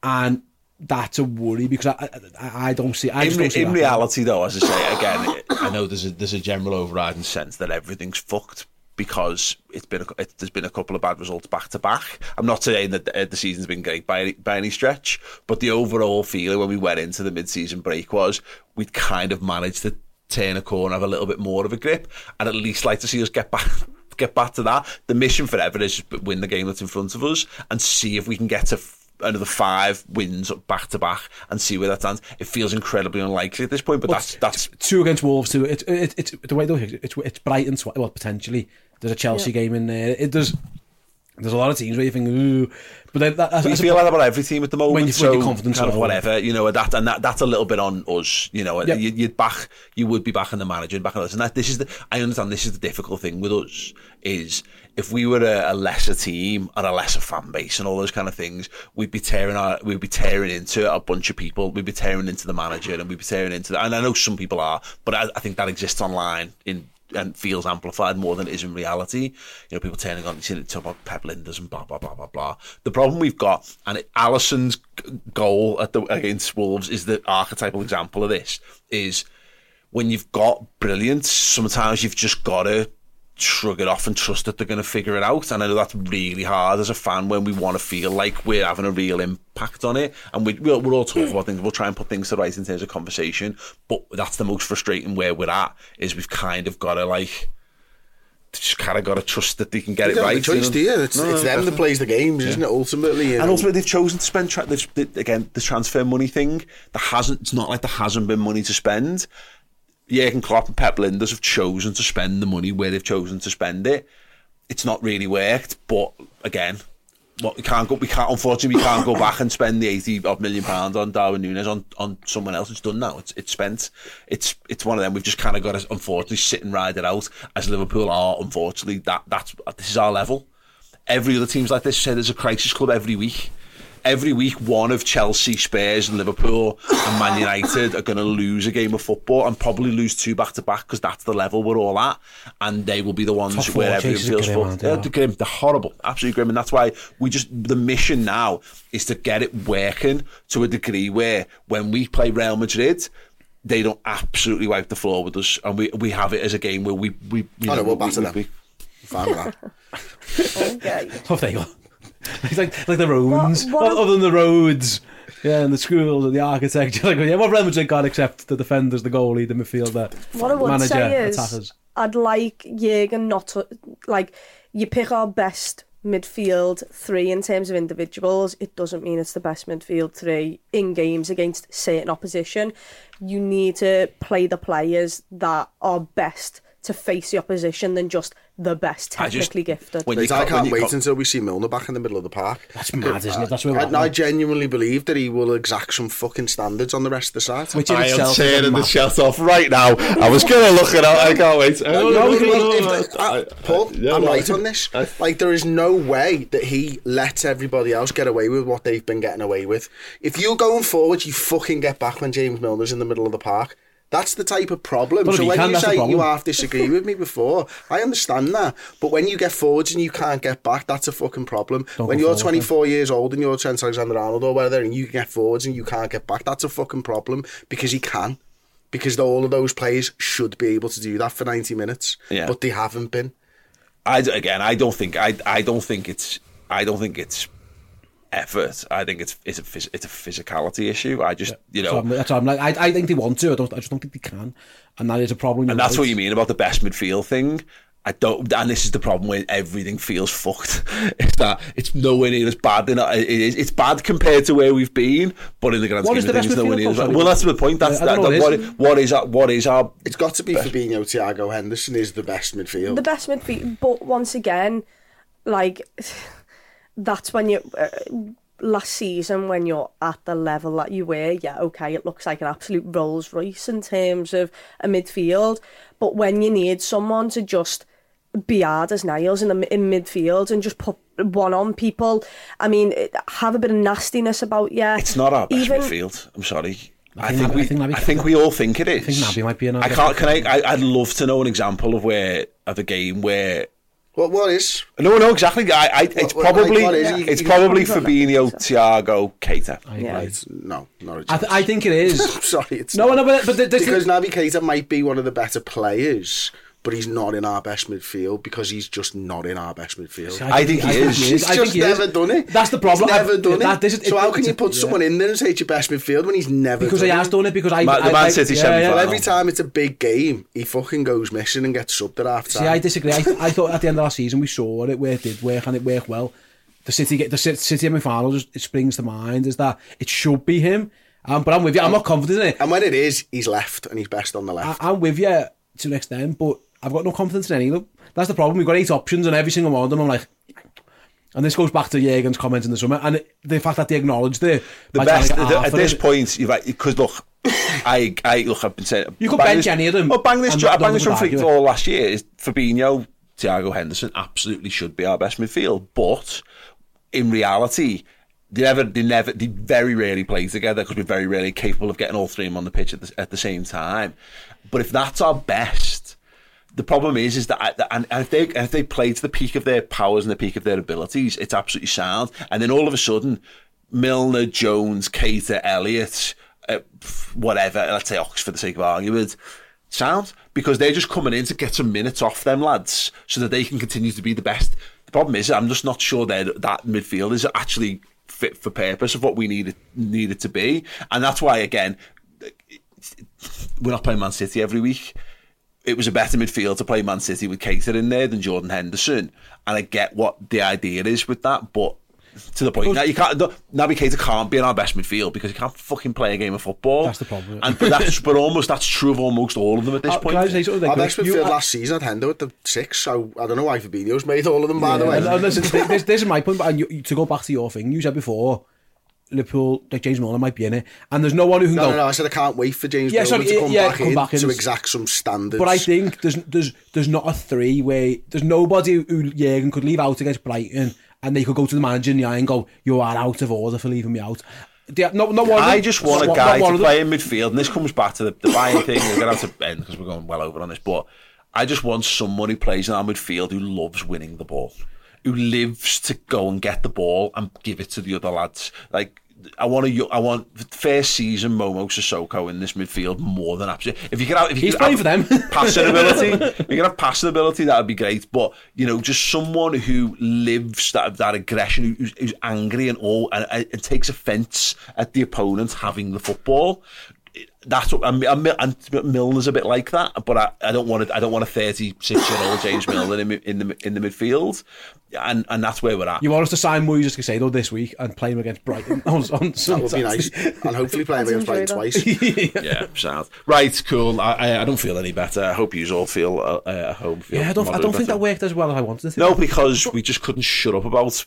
and that's a worry because I I, I don't see. I in, don't see in reality, though, as I say again, I know there's a there's a general overriding sense that everything's fucked because it's been a, it, there's been a couple of bad results back to back. I'm not saying that uh, the season's been great by any, by any stretch, but the overall feeling when we went into the mid-season break was we'd kind of managed to turn a corner, have a little bit more of a grip, and at least like to see us get back get back to that. The mission forever is just win the game that's in front of us and see if we can get to another five wins back to back and see where that stands. It feels incredibly unlikely at this point, but Well, that's that's two against Wolves. Two. It's it's it's the way though. It's it's Brighton. twi- Well, potentially there's a Chelsea game in there. It does. There's a lot of teams where you think, ooh, but then that, that's, But you that's feel like that about every team at the moment. When you- so when your confidence kind of whatever, you know, that and that that's a little bit on us. You know, Yep. you, you'd back, you would be back in the manager and back on us, and that this is the. I understand this is the difficult thing with us is if we were a, a lesser team and a lesser fan base and all those kind of things, we'd be tearing our, we'd be tearing into a bunch of people. We'd be tearing into the manager and we'd be tearing into. The, and I know some people are, but I, I think that exists online in and feels amplified more than it is in reality. You know, people turning on to talk about Pep Lijnders and blah blah blah blah blah. The problem we've got, and it, Alisson's goal at the against Wolves is the archetypal example of this. Is when you've got brilliance, sometimes you've just got to shrug it off and trust that they're going to figure it out. And I know that's really hard as a fan when we want to feel like we're having a real impact on it. And we, we'll, we'll all talk about things. We'll try and put things to right in terms of conversation. But that's the most frustrating where we're at is we've kind of got to like just kind of got to trust that they can get it right. choice, you? It's, No, it's them that plays the games, isn't it? Ultimately, And know? ultimately, they've chosen to spend. Tra- again, the transfer money thing. There hasn't. It's not like there hasn't been money to spend. Jurgen Klopp and Pep Lijnders have chosen to spend the money where they've chosen to spend it. It's not really worked, but again, what we can't go. We can't. Unfortunately, we can't go back and spend the eighty odd million pounds on Darwin Nunez on, on someone else. It's done now. It's it's spent. It's it's one of them. We've just kind of got to unfortunately sit and ride it out as Liverpool are. Unfortunately, that that's this is our level. Every other team's like this. Say there's a crisis club every week. Every week one of Chelsea, Spurs, and Liverpool and Man United are going to lose a game of football and probably lose two back to back because that's the level we're all at, and they will be the ones Top four where everyone chases are feels grim, full. they? Yeah, they're grim. They're horrible, absolutely grim, and that's why we just the mission now is to get it working to a degree where when we play Real Madrid. They don't absolutely wipe the floor with us, and we we have it as a game where we we. You Oh, no, we'll we- batter we- them. we- Fine with that. okay. Off they go. like, like the Romans. What, what Other than the roads. Yeah, and the schools and the architecture. Like, yeah, what Real Madrid got except the defenders, the goalie, the midfielder, what I would manager, say is, attackers. I'd like Jürgen not to, like you pick our best midfield three in terms of individuals. It doesn't mean it's the best midfield three in games against certain opposition. You need to play the players that are best to face the opposition than just the best I just- technically gifted. when you Mate, I can't- when can't you wait can't- until we see Milner back in the middle of the park. That's mad, isn't it? That's where we're I, at I now. genuinely believe that he will exact some fucking standards on the rest of the side. Which in I am itself is a tearing the mad- shut off right now. I was going to look it up. I can't wait. No, No, no, no, no, no, if the- I- uh, Paul, yeah, I'm right on this. Like, there is no way that he lets everybody else get away with what they've been getting away with. If you're going forward, you fucking get back when James Milner's in the middle of the park. That's the type of problem. But so he when can, you say you problem. half disagree with me before, I understand that. But when you get forwards and you can't get back, that's a fucking problem. Don't when you're forward, 24 years old and you're Trent Alexander-Arnold or whatever, and you get forwards and you can't get back, that's a fucking problem because he can. Because all of those players should be able to do that for 90 minutes, Yeah. but they haven't been. I d- again, I don't think I I don't think it's I don't think it's effort. I think it's it's a phys- it's a physicality issue. I just you So know. I'm, that's why I'm like, I, I think they want to. I don't. I just don't think they can, and that is a problem. and that's what you mean about the best midfield thing. I don't, and this is the problem where everything feels fucked. It's that it's nowhere near as bad. In, it is, it's bad compared to where we've been, but in the grand What scheme is of the things, best nowhere near as bad. Well, that's the point. That's I that, that, what what, it is. what is our, what is our It's got to be Fabinho, Thiago Henderson is the best midfield. the best midfield. But once again, like that's when you uh, last season when you're at the level that you were, yeah, okay, it looks like an absolute Rolls Royce in terms of a midfield. But when you need someone to just be hard as nails in the in midfield and just put one on people, I mean, have a bit of nastiness about you. It's not our best Even, midfield. I'm sorry. I think, I think, we, I think, Nabi, I think we all think it is. I think Naby might be an. I can't. Can I? I? I'd love to know an example of where of a game where What what is? No, no, exactly. I, I, it's what- like, probably what is it? You- it's you- probably you- Fabinho, Thiago, Keita. Yeah. Right, no, not a I, th- I think it is. Sorry, it's no, not. no, but but th- this because is, Naby Keita might be one of the better players, but he's not in our best midfield because he's just not in our best midfield. See, I think he is. He's I think just he is. never done it. That's the problem. He's never I've- done that- it. so it- how can you put yeah. someone in there and say it's your best midfield when he's never because done he it? has done it. Because I, Ma- the I, Man I- City yeah, semi-final. yeah. Every time it's a big game, he fucking goes missing and gets subbed at half time. See, I disagree. I, th- I thought at the end of last season we saw it where it did work and it worked well. The City get the Ci- City semi final just it springs to mind is that it should be him. Um, but I'm with you. I'm not confident in it. and when it is, he's left and he's best on the I, left. I'm with you to an extent, but I've got no confidence in any of them. That's the problem. We've got eight options and every single one of them I'm like. And this goes back to Jurgen's comments in the summer and the fact that they acknowledged it. The best the, at this it. point, you've because look, I I look. I've been saying You could bang bench this- any of them Well, bang this! and drum- I no bang this drum for all last year. Is Fabinho, Thiago Henderson absolutely should be our best midfield, but in reality. They never, they never, they very rarely play together because we're very rarely capable of getting all three of them on the pitch at the, at the same time. But if that's our best, the problem is, is that, and, and if they if they play to the peak of their powers and the peak of their abilities, it's absolutely sound. And then all of a sudden, Milner, Jones, Keita, Elliott, uh, whatever, let's say Ox for the sake of argument, sound because they're just coming in to get some minutes off them lads so that they can continue to be the best. The problem is, I'm just not sure that that midfield is actually fit for purpose of what we need it, need it to be, and that's why again we're not playing Man City every week. It was a better midfield to play Man City with Keita in there than Jordan Henderson, and I get what the idea is with that, but to the point now you can't. no, Naby Keita can't be in our best midfield because he can't fucking play a game of football. That's the problem. and but that's but almost that's true of almost all of them at this Uh, point. Can I say something? Our Like, best midfield I- last season had Hendo at the six, so I don't know why Fabinho's made all of them, by the way. and- and listen, this, this is my point, but and you, to go back to your thing, you said before, Liverpool, like James Milner might be in it, and there's no one who can No, go. no, no. I said I can't wait for James Yeah, Milner sorry, to come, yeah, back, come in back in. to exact some standards. But I think there's there's there's not a three way. There's nobody who Jurgen could leave out against Brighton and they could go to the manager in the eye and go, "You are out of order for leaving me out." Yeah, not, not one I them. just want a guy to play in midfield, and this comes back to the, the Bayern thing. We're going to have to end because we're going well over on this, but I just want someone who plays in our midfield who loves winning the ball, who lives to go and get the ball and give it to the other lads. Like I want to, I want first season Momo Sissoko in this midfield more than absolutely. If you could have, if you He's could playing for them. passing ability, if you could have passing ability, that would be great. But you know, just someone who lives that that aggression, who's, who's angry and all, and, and takes offence at the opponent having the football. That's what and, and, and Milner's a bit like that, but I, I don't want to, I don't want a 36 year old James Milner in, in the in the midfield, and and that's where we're at. You want us to sign Moises Caicedo this week and play him against Brighton on, on That would be nice. And hopefully play him against Brighton twice. yeah, sound right. Cool. I, I I don't feel any better. I hope you all feel uh, uh, at home. Feel Yeah, I don't, I don't think better. that worked as well as I wanted it to. No, because we just couldn't shut up about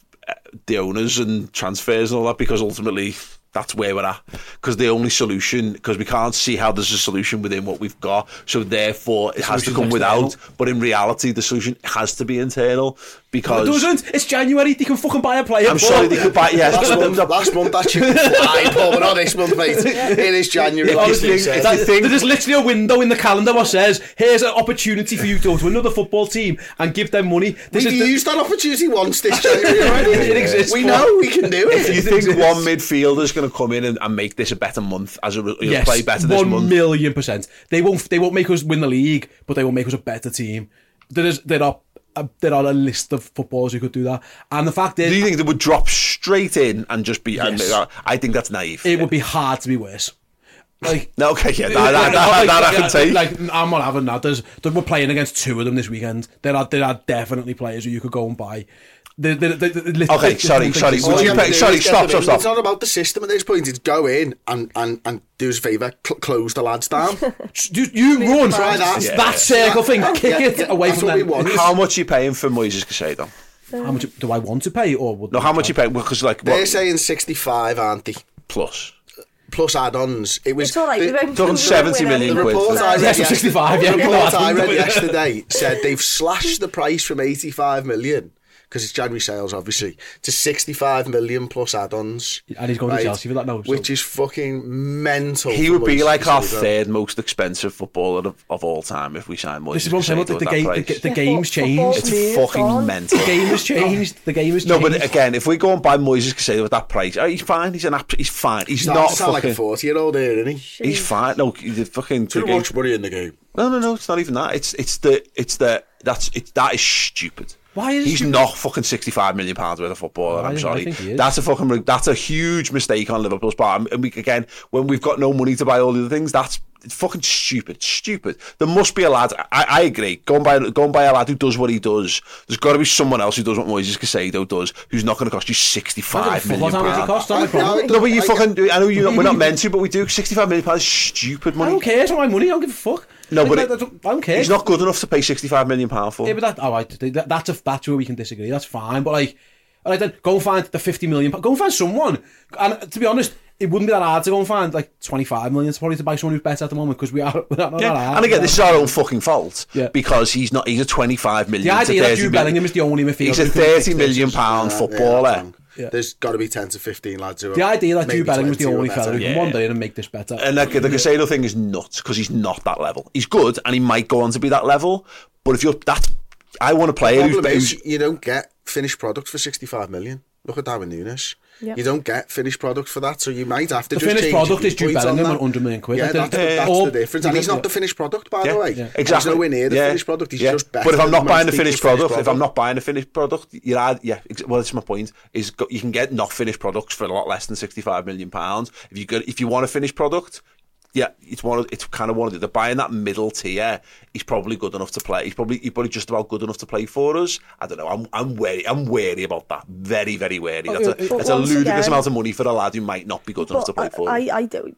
the owners and transfers and all that because ultimately that's where we're at. Because the only solution, because we can't see how there's a solution within what we've got, so therefore it has to come without. But in reality, the solution has to be internal It doesn't. It's January. They can fucking buy a player. I'm sorry, they could buy. Yeah, last month, last month that shit flying, Paul, but not this month, mate. It is January. Honestly, obviously, it's so- like- there's literally a window in the calendar that says, "Here's an opportunity for you to go to another football team and give them money." This We've is the- used that opportunity once this January already. It exists, We but- know we can do it. If you think one midfielder is going to come in and, and make this a better month as a re- you'll yes, play better this one month, million percent. They won't. They won't make us win the league, but they will make us a better team. There is. There are. There are a list of footballers who could do that, and the fact is, do you think they would drop straight in and just be? and- Yes. Uh, I think that's naive. it would be hard to be worse. Like No, okay, yeah, that, that, that, that I can take. Like, I'm not having that. There's, there, we're playing against two of them this weekend. There are, there are definitely players who you could go and buy. The, the, the, the, the, Okay, the- sorry, the- sorry, the- would All you have to pay- sorry, stop, stop, stop. It's not about the system at this point. It's go in and, and, and do us a favour, cl- close the lads down. You, you run Try that. It's that circle thing. Kick Yeah, it yeah, away from them. How much are you paying for Moises Caicedo? How much do I want to pay, or would No, how much you pay? Because like They're what saying 65, aren't they? plus? Plus add-ons. It was It's all right, the- we won't- Talking we won't 70 win million The quid. report for- I read, Yes, 65, yeah, the report I read yesterday said they've slashed the price from 85 million because it's January sales, obviously, to 65 million plus add-ons. And he's going to Chelsea for that now, so- Which is fucking mental. He would be like our third most expensive footballer of, of all time if we signed Moises This is what I'm saying. Caicedo Look, the, game, the, the Yeah, game's changed. It's fucking on. mental. The game has changed. The game has changed. No, but again, if we go and buy Moises Caicedo at that price, oh, he's fine. He's an abs- he's fine. He's Starting not to sound like a 40-year-old here, isn't he? he's fine. No, he's fucking. Too the game- much money in the game. No, no, no. It's not even that. It's it's the it's the that's it's that is stupid. Why is it he's stupid? not fucking sixty five million pounds worth of footballer? I- I'm sorry. think he is. That's a fucking that's a huge mistake on Liverpool's part. And we again when we've got no money to buy all the other things, that's it's fucking stupid. Stupid. There must be a lad. I, I agree. Go and buy go and buy a lad who does what he does. There's got to be someone else who does what Moises Caicedo does, who's not going to cost you sixty five million How much it pounds. costs? Not my I- No, but you I- fucking. I know you. We're not meant to, but we do. Sixty-five million pounds is stupid I money. don't care. It's not my money. I don't give a fuck. No, but I, it- I don't, care. He's not good enough to pay sixty-five million pound for. Yeah, but that, all right, that, that's a, that's where we can disagree. That's fine. But like, all right, then go and find the fifty million. Go and find someone. And to be honest, it wouldn't be that hard to go and find like twenty-five million probably to buy someone who's better at the moment because we are. We're not, not that Yeah. hard. And again, this is our own fucking fault. Yeah. Because he's not. He's a twenty-five million. the to idea that 30 Jude Bellingham is the only midfielder. He's a who can fix thirty this million is- pound Yeah, footballer. Yeah. There's got to be 10 to 15 lads who The idea that maybe Jude Bellingham is the 20 who are only fella who better. can Yeah. wander in and make this better. and like, the Caicedo thing is nuts because he's not that level. He's good, and he might go on to be that level. But if you're that, I want a player who's, problem who's you don't get finished product for 65 million. Look at Darwin Nunez. Yep. You don't get finished product for that, so you might have to The just finished change product is Jude viewpoint on Bellingham that. at 100 million quid. Yeah, that's, the- that's all- the difference. And he's not the finished product, by Yeah, the way. yeah. He's nowhere near the Yeah. finished product. He's Yeah. just better. But if I'm not most buying a people's finished product, if I'm not buying the finished product, you're ad, yeah. ex- Well, that's my point. Is go, you can get not finished products for a lot less than sixty-five million pounds. If you go, if you want a finished product. Yeah, it's one. Of, it's kind of one of the. They're buying that middle tier. He's probably good enough to play. He's probably he's probably just about good enough to play for us. I don't know. I'm I'm wary. I'm wary about that. Very very wary. That's a that's a ludicrous again- amount of money for a lad who might not be good enough to play for. I, us. I, I do.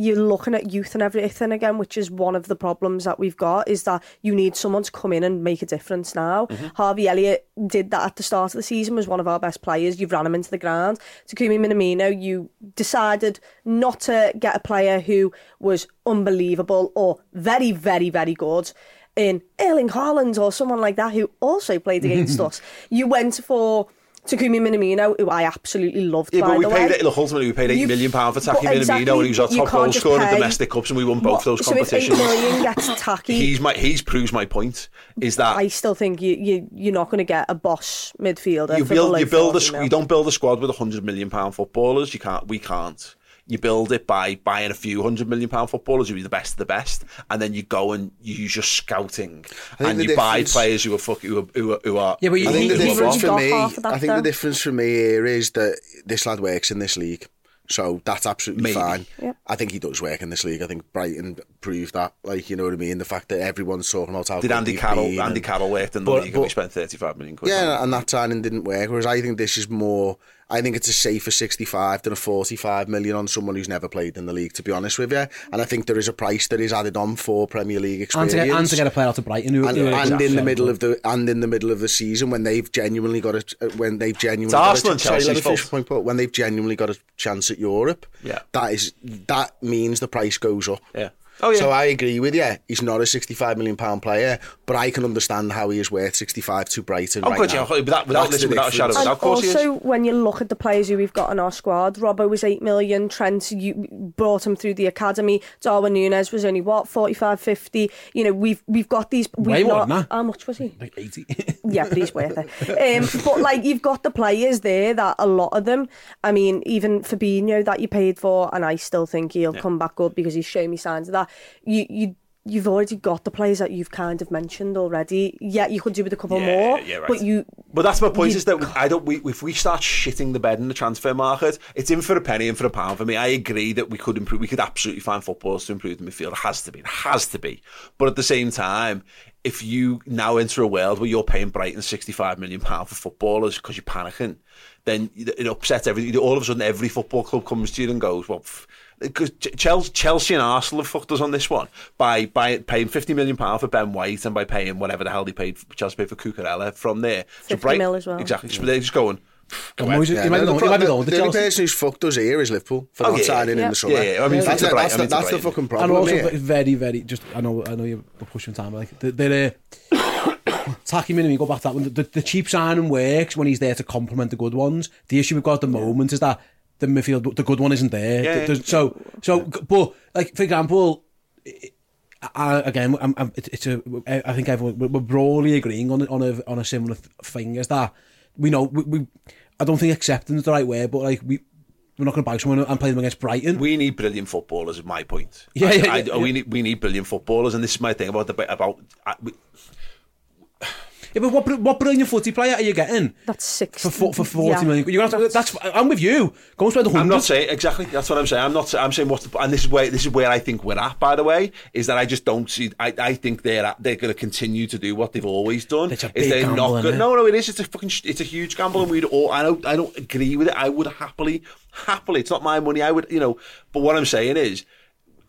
You're looking at youth and everything again, which is one of the problems that we've got. Is that you need someone to come in and make a difference now. Mm-hmm. Harvey Elliott did that at the start of the season. Was one of our best players. You've ran him into the ground. Takumi Minamino, you decided not to get a player who was unbelievable or very, very, very good. In Erling Haaland or someone like that who also played against us, you went for Takumi Minamino, who I absolutely loved, Yeah, but we paid way. it. Look, ultimately, we paid eight You- million pound for but Taki Minamino, and he was our top goal scorer in domestic cups, and we won both What- those so if eight competitions. million gets Taki, He's my he's proves my point. Is that I still think you, you you're not going to get a boss midfielder. you build you build a 40 squ- you don't build a squad with hundred million pound footballers. You can't. We can't. You build it by buying a few hundred million pound footballers who are the best of the best, and then you go and you use your scouting and you buy players who are fuck, who are who are, who are Yeah, but you- I think the He- he difference for me, that I think the difference for me here is that this lad works in this league, so that's absolutely Maybe. fine. Yep. I think he does work in this league. I think Brighton proved that. Like you know what I mean? The fact that everyone's talking about how Did Andy Carroll? Andy and- Carroll worked in the But- league, and we spent thirty-five million quid. Yeah, him. and that signing didn't work. Whereas I think this is more. I think it's a safer 65 than a 45 million on someone who's never played in the league, to be honest with you. And I think there is a price that is added on for Premier League And experience. to, get, and to get a player out of Brighton who, and, who and in the middle of the and in the middle of the season when they've genuinely got a when they've genuinely It's got Arsenal a, and sorry, let Chelsea's fault. point, but when they've genuinely got a chance at Europe, Yeah. that is that means the price goes up. Yeah. Oh yeah. So I agree with you. He's not a sixty-five million pound player, but I can understand how he is worth sixty-five to Brighton. Oh, right God, now. yeah, without- without- That's listen, without a shadow of a doubt. And Of course he is. also, when you look at the players who we've got in our squad, Robbo was 8 million, Trent, you brought him through the academy, Darwin Nunez was only, what, 45, 50? You know, we've we've got these... We've Way more than that. How much was he? Like 80. yeah, but he's worth it. Um, but, like, you've got the players there that a lot of them, I mean, even Fabinho that you paid for, and I still think he'll come back good because he's shown me signs of that, you... you You've already got the players that you've kind of mentioned already. Yeah, you could do with a couple Yeah, more, yeah, right. but you But that's my point You- is that I don't. We, if we start shitting the bed in the transfer market, it's in for a penny, in for a pound. For me, I agree that we could improve. We could absolutely find footballers to improve the midfield. It has to be. It has to be. But at the same time, if you now enter a world where you're paying Brighton sixty-five million pound for footballers because you're panicking, then it upsets everything. All of a sudden, every football club comes to you and goes, "Well." pff, because Chelsea, Chelsea and Arsenal have fucked us on this one by by paying fifty million pound for Ben White and by paying whatever the hell they paid Chelsea paid for Cucurella from there. 50 mil as well. Exactly. So they're just going. Come on, Yeah, you might be the, going- you might be the, the only person who's fucked us here is Liverpool for Oh, not yeah, signing yeah. in the summer. Yeah, yeah, I mean, that's, to the, Brighton, that's, the, that's the Brighton. fucking and also here. very, very just I know I know you're pushing time, but like they're, they're uh, Taki Minami, go back to that one. The, the cheap signing works when he's there to complement the good ones. The issue we've got at the moment is that the midfield, the good one isn't there. Yeah, There's, so, so, but like for example, I, again, I'm, I'm, it's a, I think everyone we're broadly agreeing on on a on a similar thing as that. We know we, we I don't think acceptance is the right way, but like we. We're not going to buy someone and play them against Brighton. We need brilliant footballers, is my point. Yeah, I, yeah, I, yeah. We need we need brilliant footballers, and this is my thing about the about. I, we, Yeah, but what what brilliant footy player are you getting That's six for fo- for forty yeah. million? You're gonna have to, that's I'm with you. Go and spend a hundred. I'm not saying exactly. That's what I'm saying. I'm not. I'm saying what's the, and this is where this is where I think we're at. By the way, is that I just don't see. I, I think they're at, they're going to continue to do what they've always done. It's a Is big they're gamble, not good. No, no, it is. It's a fucking. It's a huge gamble, and we'd all. I don't. I don't agree with it. I would happily, happily. It's not my money. I would. You know. But what I'm saying is.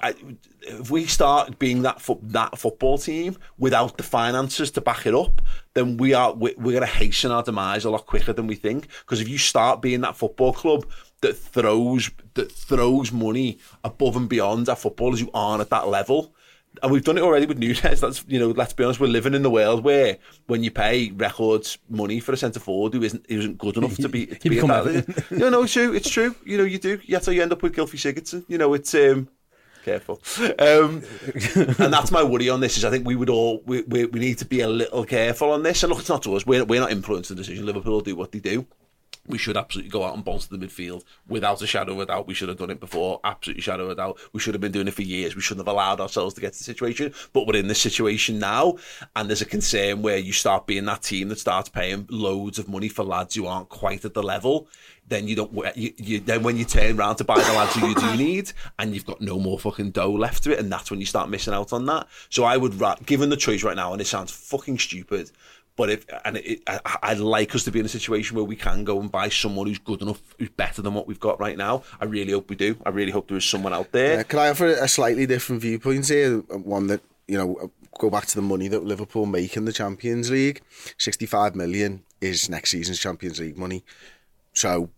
I, if we start being that fo- that football team without the finances to back it up, then we are we, we're going to hasten our demise a lot quicker than we think. Because if you start being that football club that throws that throws money above and beyond our footballers who aren't at that level, and we've done it already with Nunez. That's you know, let's be honest, we're living in the world where when you pay records money for a centre forward who isn't who isn't good enough to be to You be at become that, no, no, it's true. It's true. You know, you do. That's how you end up with Gylfi Sigurdsson. You know, it's um, careful. Um, and that's my worry on this. Is I think we would all we, we we need to be a little careful on this. And look, it's not to us. We're we're not influencing the decision. Liverpool will do what they do. We should absolutely go out and bolster the midfield without a shadow of a doubt. We should have done it before, absolutely shadow of a doubt. We should have been doing it for years. We shouldn't have allowed ourselves to get to the situation. But we're in this situation now, and there's a concern where you start being that team that starts paying loads of money for lads who aren't quite at the level. Then you don't. You, you, then when you turn around to buy the lads who you do need, and you've got no more fucking dough left to it, and that's when you start missing out on that. So I would, ra- given the choice right now, and it sounds fucking stupid, but if and it, I, I'd like us to be in a situation where we can go and buy someone who's good enough, who's better than what we've got right now. I really hope we do. I really hope there is someone out there. Uh, can I offer a slightly different viewpoint here? One that, you know, go back to the money that Liverpool make in the Champions League. 65 million is next season's Champions League money. So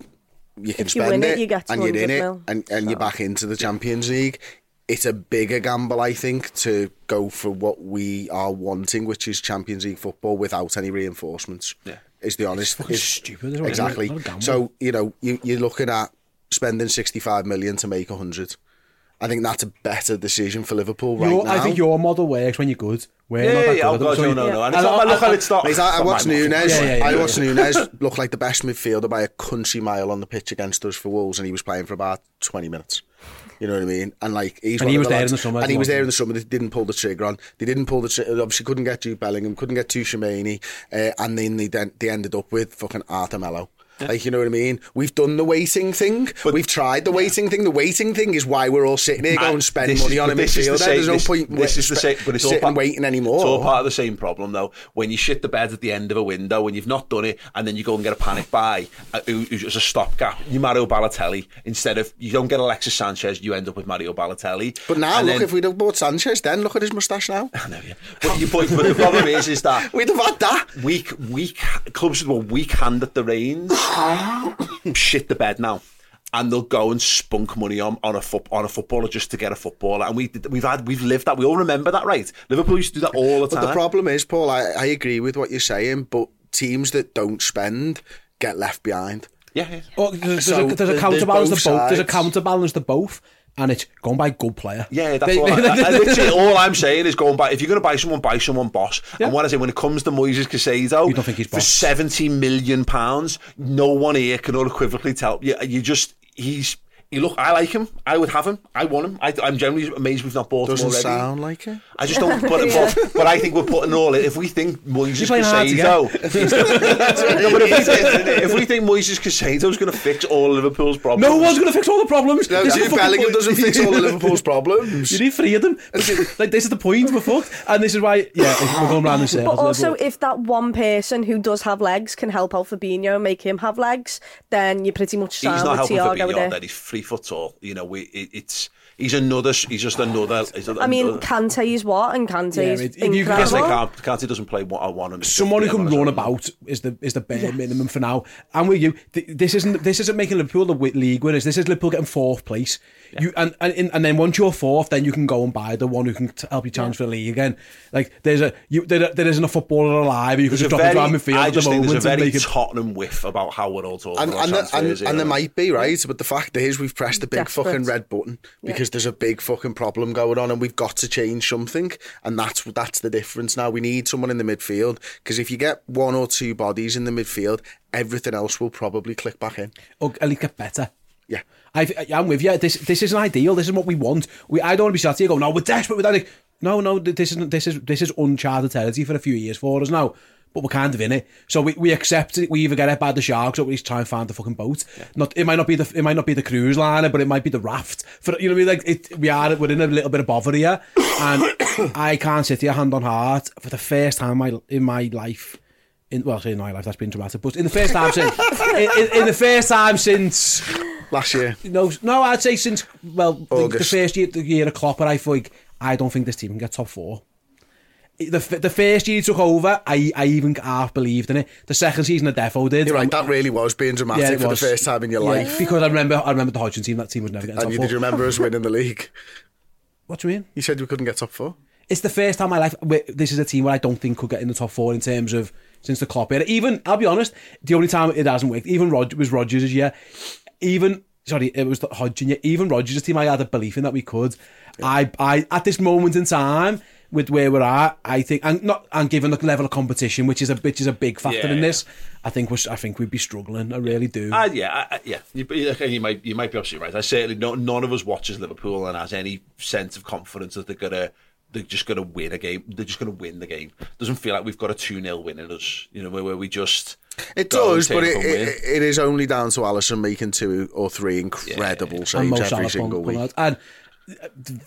you can If you spend win it, it, you get and you're in 200 it mil. and, and you're back into the Champions League. It's a bigger gamble, I think, to go for what we are wanting, which is Champions League football without any reinforcements. Yeah. Is the honest? fucking is- stupid, isn't? Exactly. Not. So you know you, you're looking at spending 65 million to make 100. I think that's a better decision for Liverpool right Your- now. I think your model works when you're good. We're Yeah, not that yeah, good oh at them, God, so no, you- no, no. And I- it's not, I- look, and it's not. I, I watched not Nunes. market. Yeah, yeah, I yeah. watched Nunes look like the best midfielder by a country mile on the pitch against us for Wolves, and he was playing for about 20 minutes. You know what I mean? And like he's And he of was there lads- in the summer, and he was there in the summer. They didn't pull the trigger on. They didn't pull the trigger. Obviously, couldn't get Jude Bellingham, couldn't get Tchouaméni, uh, and then they then they ended up with fucking Arthur Melo. Like you know what I mean? We've done the waiting thing. We've tried the waiting thing. The waiting thing is why we're all sitting here going And spend money is- on a but is the same- There's no this- point. This is the same, but it's all sitting part, waiting anymore. It's all part of the same problem, though. When you shit the bed at the end of a window, when you've not done it, and then you go and get a panic buy uh, who- who's just a stopgap. You Mario Balotelli instead of you don't get Alexis Sanchez, you end up with Mario Balotelli. But now, And look, then- if we'd have bought Sanchez, then look at his moustache now. But, you, but, but the problem is, is that we'd have had that. Weak, weak clubs a weak hand at the reins shit the bed now. And they'll go and spunk money on, on a foot, on a footballer just to get a footballer, and we we've had we've lived that. We all remember that, right? Liverpool used to do that all the But time. the problem is, Paul, I, I agree with what you're saying, but teams that don't spend get left behind. Yeah, yeah. Oh, there's, So there's, a, there's a counterbalance to both. There's a counterbalance to both, and it's going by good player. Yeah, that's all. I, I, literally, all I'm saying is going by. If you're going to buy someone, buy someone, boss. Yeah. And what I say when it comes to Moises Caicedo, You don't think he's for seventy million pounds, no one here can unequivocally tell you. You just he's. You look, I like him. I would have him. I want him. I, I'm generally amazed we've not bought Doesn't him already. sound like it. I just don't. But, but, but I think we're putting all in. If we think Moises You're playing hard to Caicedo, No, but if, we think, if we think Moises Caicedo is going to fix all Liverpool's problems, No one's going to fix all the problems. No, This is Jude Bellingham doesn't fix all of Liverpool's problems. You need three of them. like this is the point. We're fucked, and this is why. Yeah, we're going round in circles. But also, Liverpool. if that one person who does have legs can help out Fabinho and make him have legs, then you're pretty much he's not with helping Thiago Fabinho there. that he's three foot tall. You know, we, it, it's he's another. He's just another. He's I mean, another- Kante is what, and Kante Yeah, is it- if you can Kante like- incredible. can't, Kante doesn't play what I want. and someone who can run about is the is the bare minimum for now. And with you, th- this isn't this isn't making Liverpool the league winners. This is Liverpool getting fourth place. You and, and and then once you're fourth, then you can go and buy the one who can t- help you challenge for the league again. Like there's a you there, there isn't a footballer alive. You can just a drop very, into midfield I at the just think moment there's a and very make it. Tottenham whiff about how we're all talking And, about and, the, and, and there might be, right? But the fact is, we've pressed the big Desperate. fucking red button because there's a big fucking problem going on and we've got to change something. And that's that's the difference now. We need someone in the midfield because if you get one or two bodies in the midfield, everything else will probably click back in. or at least get better. Yeah. I, I'm with you. This this isn't ideal. This is what we want. We I don't want to be sat here going, no, we're desperate. Like, no, no, this isn't. This is this is uncharted territory for a few years for us now. but we're kind of in it. So we, we accept it. We either get it by the sharks or we just try and find the fucking boat. Yeah. Not it might not be the it might not be the cruise liner, but it might be the raft. For you know what I mean? Like it, we are we're in a little bit of bother here, and I can't sit here hand on heart for the first time my, in my life. In, well, say in my life, that's been dramatic, but in the first time since in, in, in the first time since last year. No, no, I'd say since well the, the, first year the year of Klopp, I think I don't think this team can get top four. The, the first year he took over, I, I even half believed in it. The second season, the Defo did. You're right, that really was being dramatic Yeah, for was. the first time in your Yeah, life. because I remember I remember the Hodgson team. That team was never getting top And you, four. did you remember us winning the league? What do you mean? You said we couldn't get top four. It's the first time in my life this is a team where I don't think could get in the top four in terms of since the Klopp era. Even I'll be honest, the only time it hasn't worked, even Rod was Rodgers' year. Even sorry, it was the Hodgson year. Even Rodgers' team, I had a belief in that we could. I, I at this moment in time. With where we're at, I think, and not and given the level of competition, which is a which is a big factor Yeah, in yeah. this, I think we're, I think we'd be struggling. I really do. Uh, yeah, I, I- yeah. You, you, you might you might be absolutely right. I certainly no, none of us watches Liverpool and has any sense of confidence that they're gonna they're just gonna win a game. They're just gonna win the game. Doesn't feel like we've got a two 0 win in us. You know, where, where we just It does, but it, up and win. it, it is only down to Alisson making two or three incredible and saves every single pulling week. out. And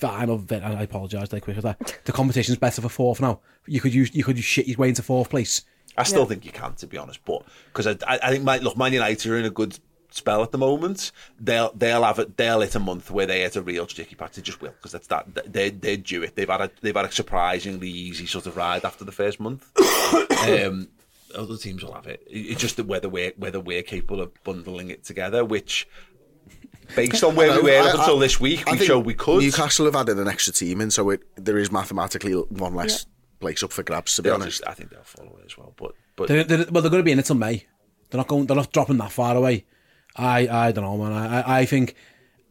I know, Vin, and I apologise, like quick as that. The competition's better for fourth now. You could use, you could shit your way into fourth place. I still Yeah. think you can, to be honest. But because I, I, I think, my, look, Man United are in a good spell at the moment. They'll they'll have it. They'll hit a month where they hit a real sticky patch. They just will because that's that. They they do it. They've had a they've had a surprisingly easy sort of ride after the first month. um, other teams will have it. It- It's just that whether we're whether we're capable of bundling it together, which. Based on where we I- were up I- until this week, I we think showed we could. Newcastle have added an extra team in, so it, there is mathematically one less place up for grabs. To be They'll honest, just- I think they'll follow it as well. But But They're, they're, well, they're going to be in it till May. They're not going. They're not dropping that far away. I I don't know, man. I I- I think.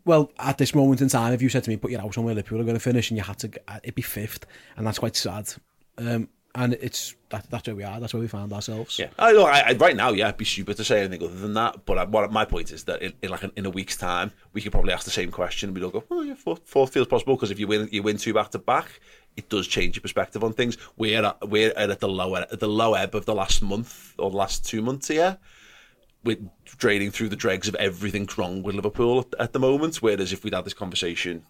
Well, at this moment in time, if you said to me, "Put your house on where Liverpool are going to finish," and you had to, it'd be fifth, and that's quite sad. Um, and it's that, that's where we are. That's where we found ourselves. Yeah, I, look, I, I, right now, yeah, it'd be stupid to say anything other than that. But I, what my point is that in, in like an, in a week's time, we could probably ask the same question. and We'd all go, "Oh yeah, fourth, fourth feels possible." Because if you win, you win two back to back, it does change your perspective on things. We're at, we're at the low at the low ebb of the last month or the last two months here. We're draining through the dregs of everything wrong with Liverpool at, at the moment. Whereas if we'd had this conversation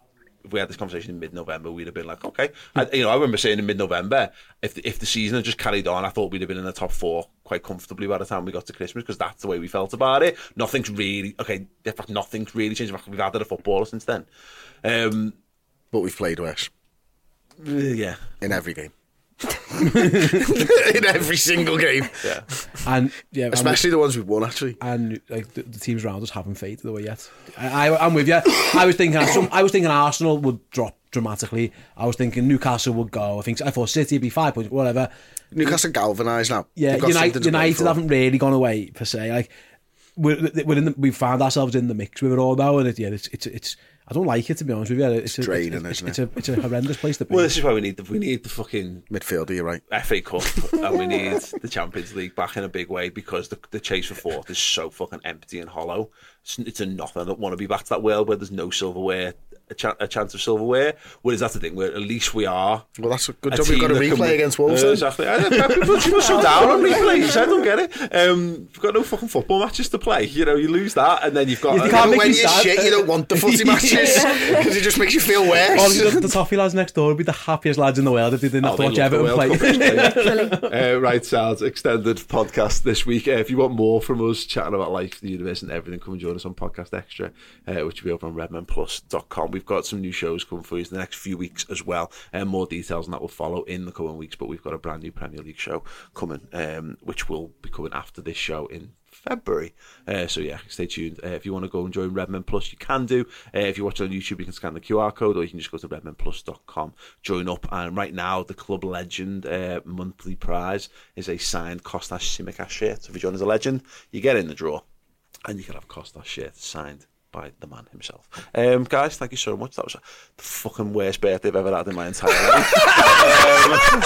if we had this conversation in mid-November, we'd have been like, okay. I, you know, I remember saying in mid-November, if the, if the season had just carried on, I thought we'd have been in the top four quite comfortably by the time we got to Christmas because that's the way we felt about it. Nothing's really okay. In fact, nothing's really changed. In fact, we've added a footballer since then. Um, but we've played worse. Yeah, in every game. in every single game. Yeah, and yeah, especially the ones we've won actually. And like the, the teams around us haven't faded away yet. I, I, I'm with you. I was thinking, some, I was thinking Arsenal would drop dramatically. I was thinking Newcastle would go. I think I thought City would be five points, whatever. Newcastle galvanised now. Yeah, United, something to play United haven't really gone away per se. Like we're, we're in the, we found ourselves in the mix with it all now, and it, yeah, it's it's it's. I don't like it to be honest with you. It's, a, draining, it's, isn't it's, a it's a horrendous place to be. Well, this is why we need the we need the fucking midfielder. You're right. FA Cup, and we need the Champions League back in a big way because the, the chase for fourth is so fucking empty and hollow. It's, it's a nothing. I don't want to be back to that world where there's no silverware, a, ch- a chance of silverware. Whereas that's the thing. Where at least we are. Well, that's a good job. We've got a that can replay win- against Wolves. Uh, exactly. I, I, people people so down on replays. I don't get it. Um, we've got no fucking football matches to play. You know, you lose that, and then you've got. You uh, can't make when you're sad. shit, you don't want the footy matches because it just makes you feel worse. Honestly, the, the toffee lads next door would be the happiest lads in the world if they didn't have Oh, to watch love the Everton play. Cup, uh, right, sounds extended podcast this week. Uh, if you want more from us chatting about life, the universe, and everything, come and join us on Podcast Extra, uh, which will be over on redmenplus.com. We've got some new shows coming for you in the next few weeks as well. And more details on that will follow in the coming weeks. But we've got a brand new Premier League show coming, um, which will be coming after this show in February. Uh, so yeah, stay tuned. Uh, if you want to go and join Redmen Plus, you can do. Uh, if you watch on YouTube, you can scan the QR code, or you can just go to redmenplus.com, join up. And right now, the Club Legend uh, monthly prize is a signed Kostas Tsimikas shirt. So if you join as a legend, you get in the draw, and you can have a Kostas shirt signed by the man himself. Um, guys, thank you so much. That was the fucking worst birthday I've ever had in my entire life. Um,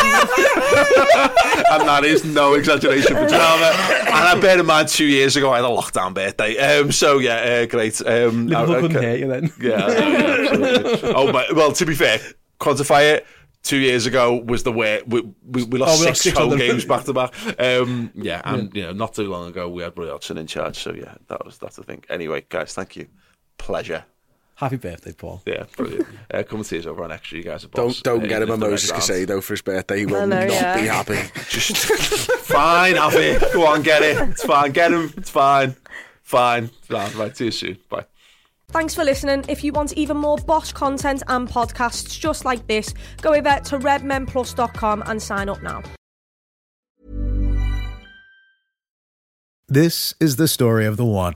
and that is no exaggeration for drama. And I bear in mind, two years ago, I had a lockdown birthday. Um, so yeah, uh, great. Um, Liverpool I- I- couldn't hate you then. Yeah. Yeah, oh, but well, to be fair, quantify it. Two years ago was the way we, we, we lost Oh, we six six home games back to back. Um, yeah, and you know, not too long ago we had Roy Hodgson in charge. So yeah, that was that's the thing. Anyway, guys, thank you. Pleasure. Happy birthday, Paul. Yeah, brilliant. uh, come and see us over on Extra. You guys are Don't don't Uh, get him a lift the red Moses round. Caicedo for his birthday. He will I know, not yeah. be happy. Just fine, happy. Go on, get it. It's fine. Get him. It's fine. Fine. Right, right. See you soon. Bye. Thanks for listening. If you want even more boss content and podcasts just like this, go over to redmenplus.com and sign up now. This is the story of the one.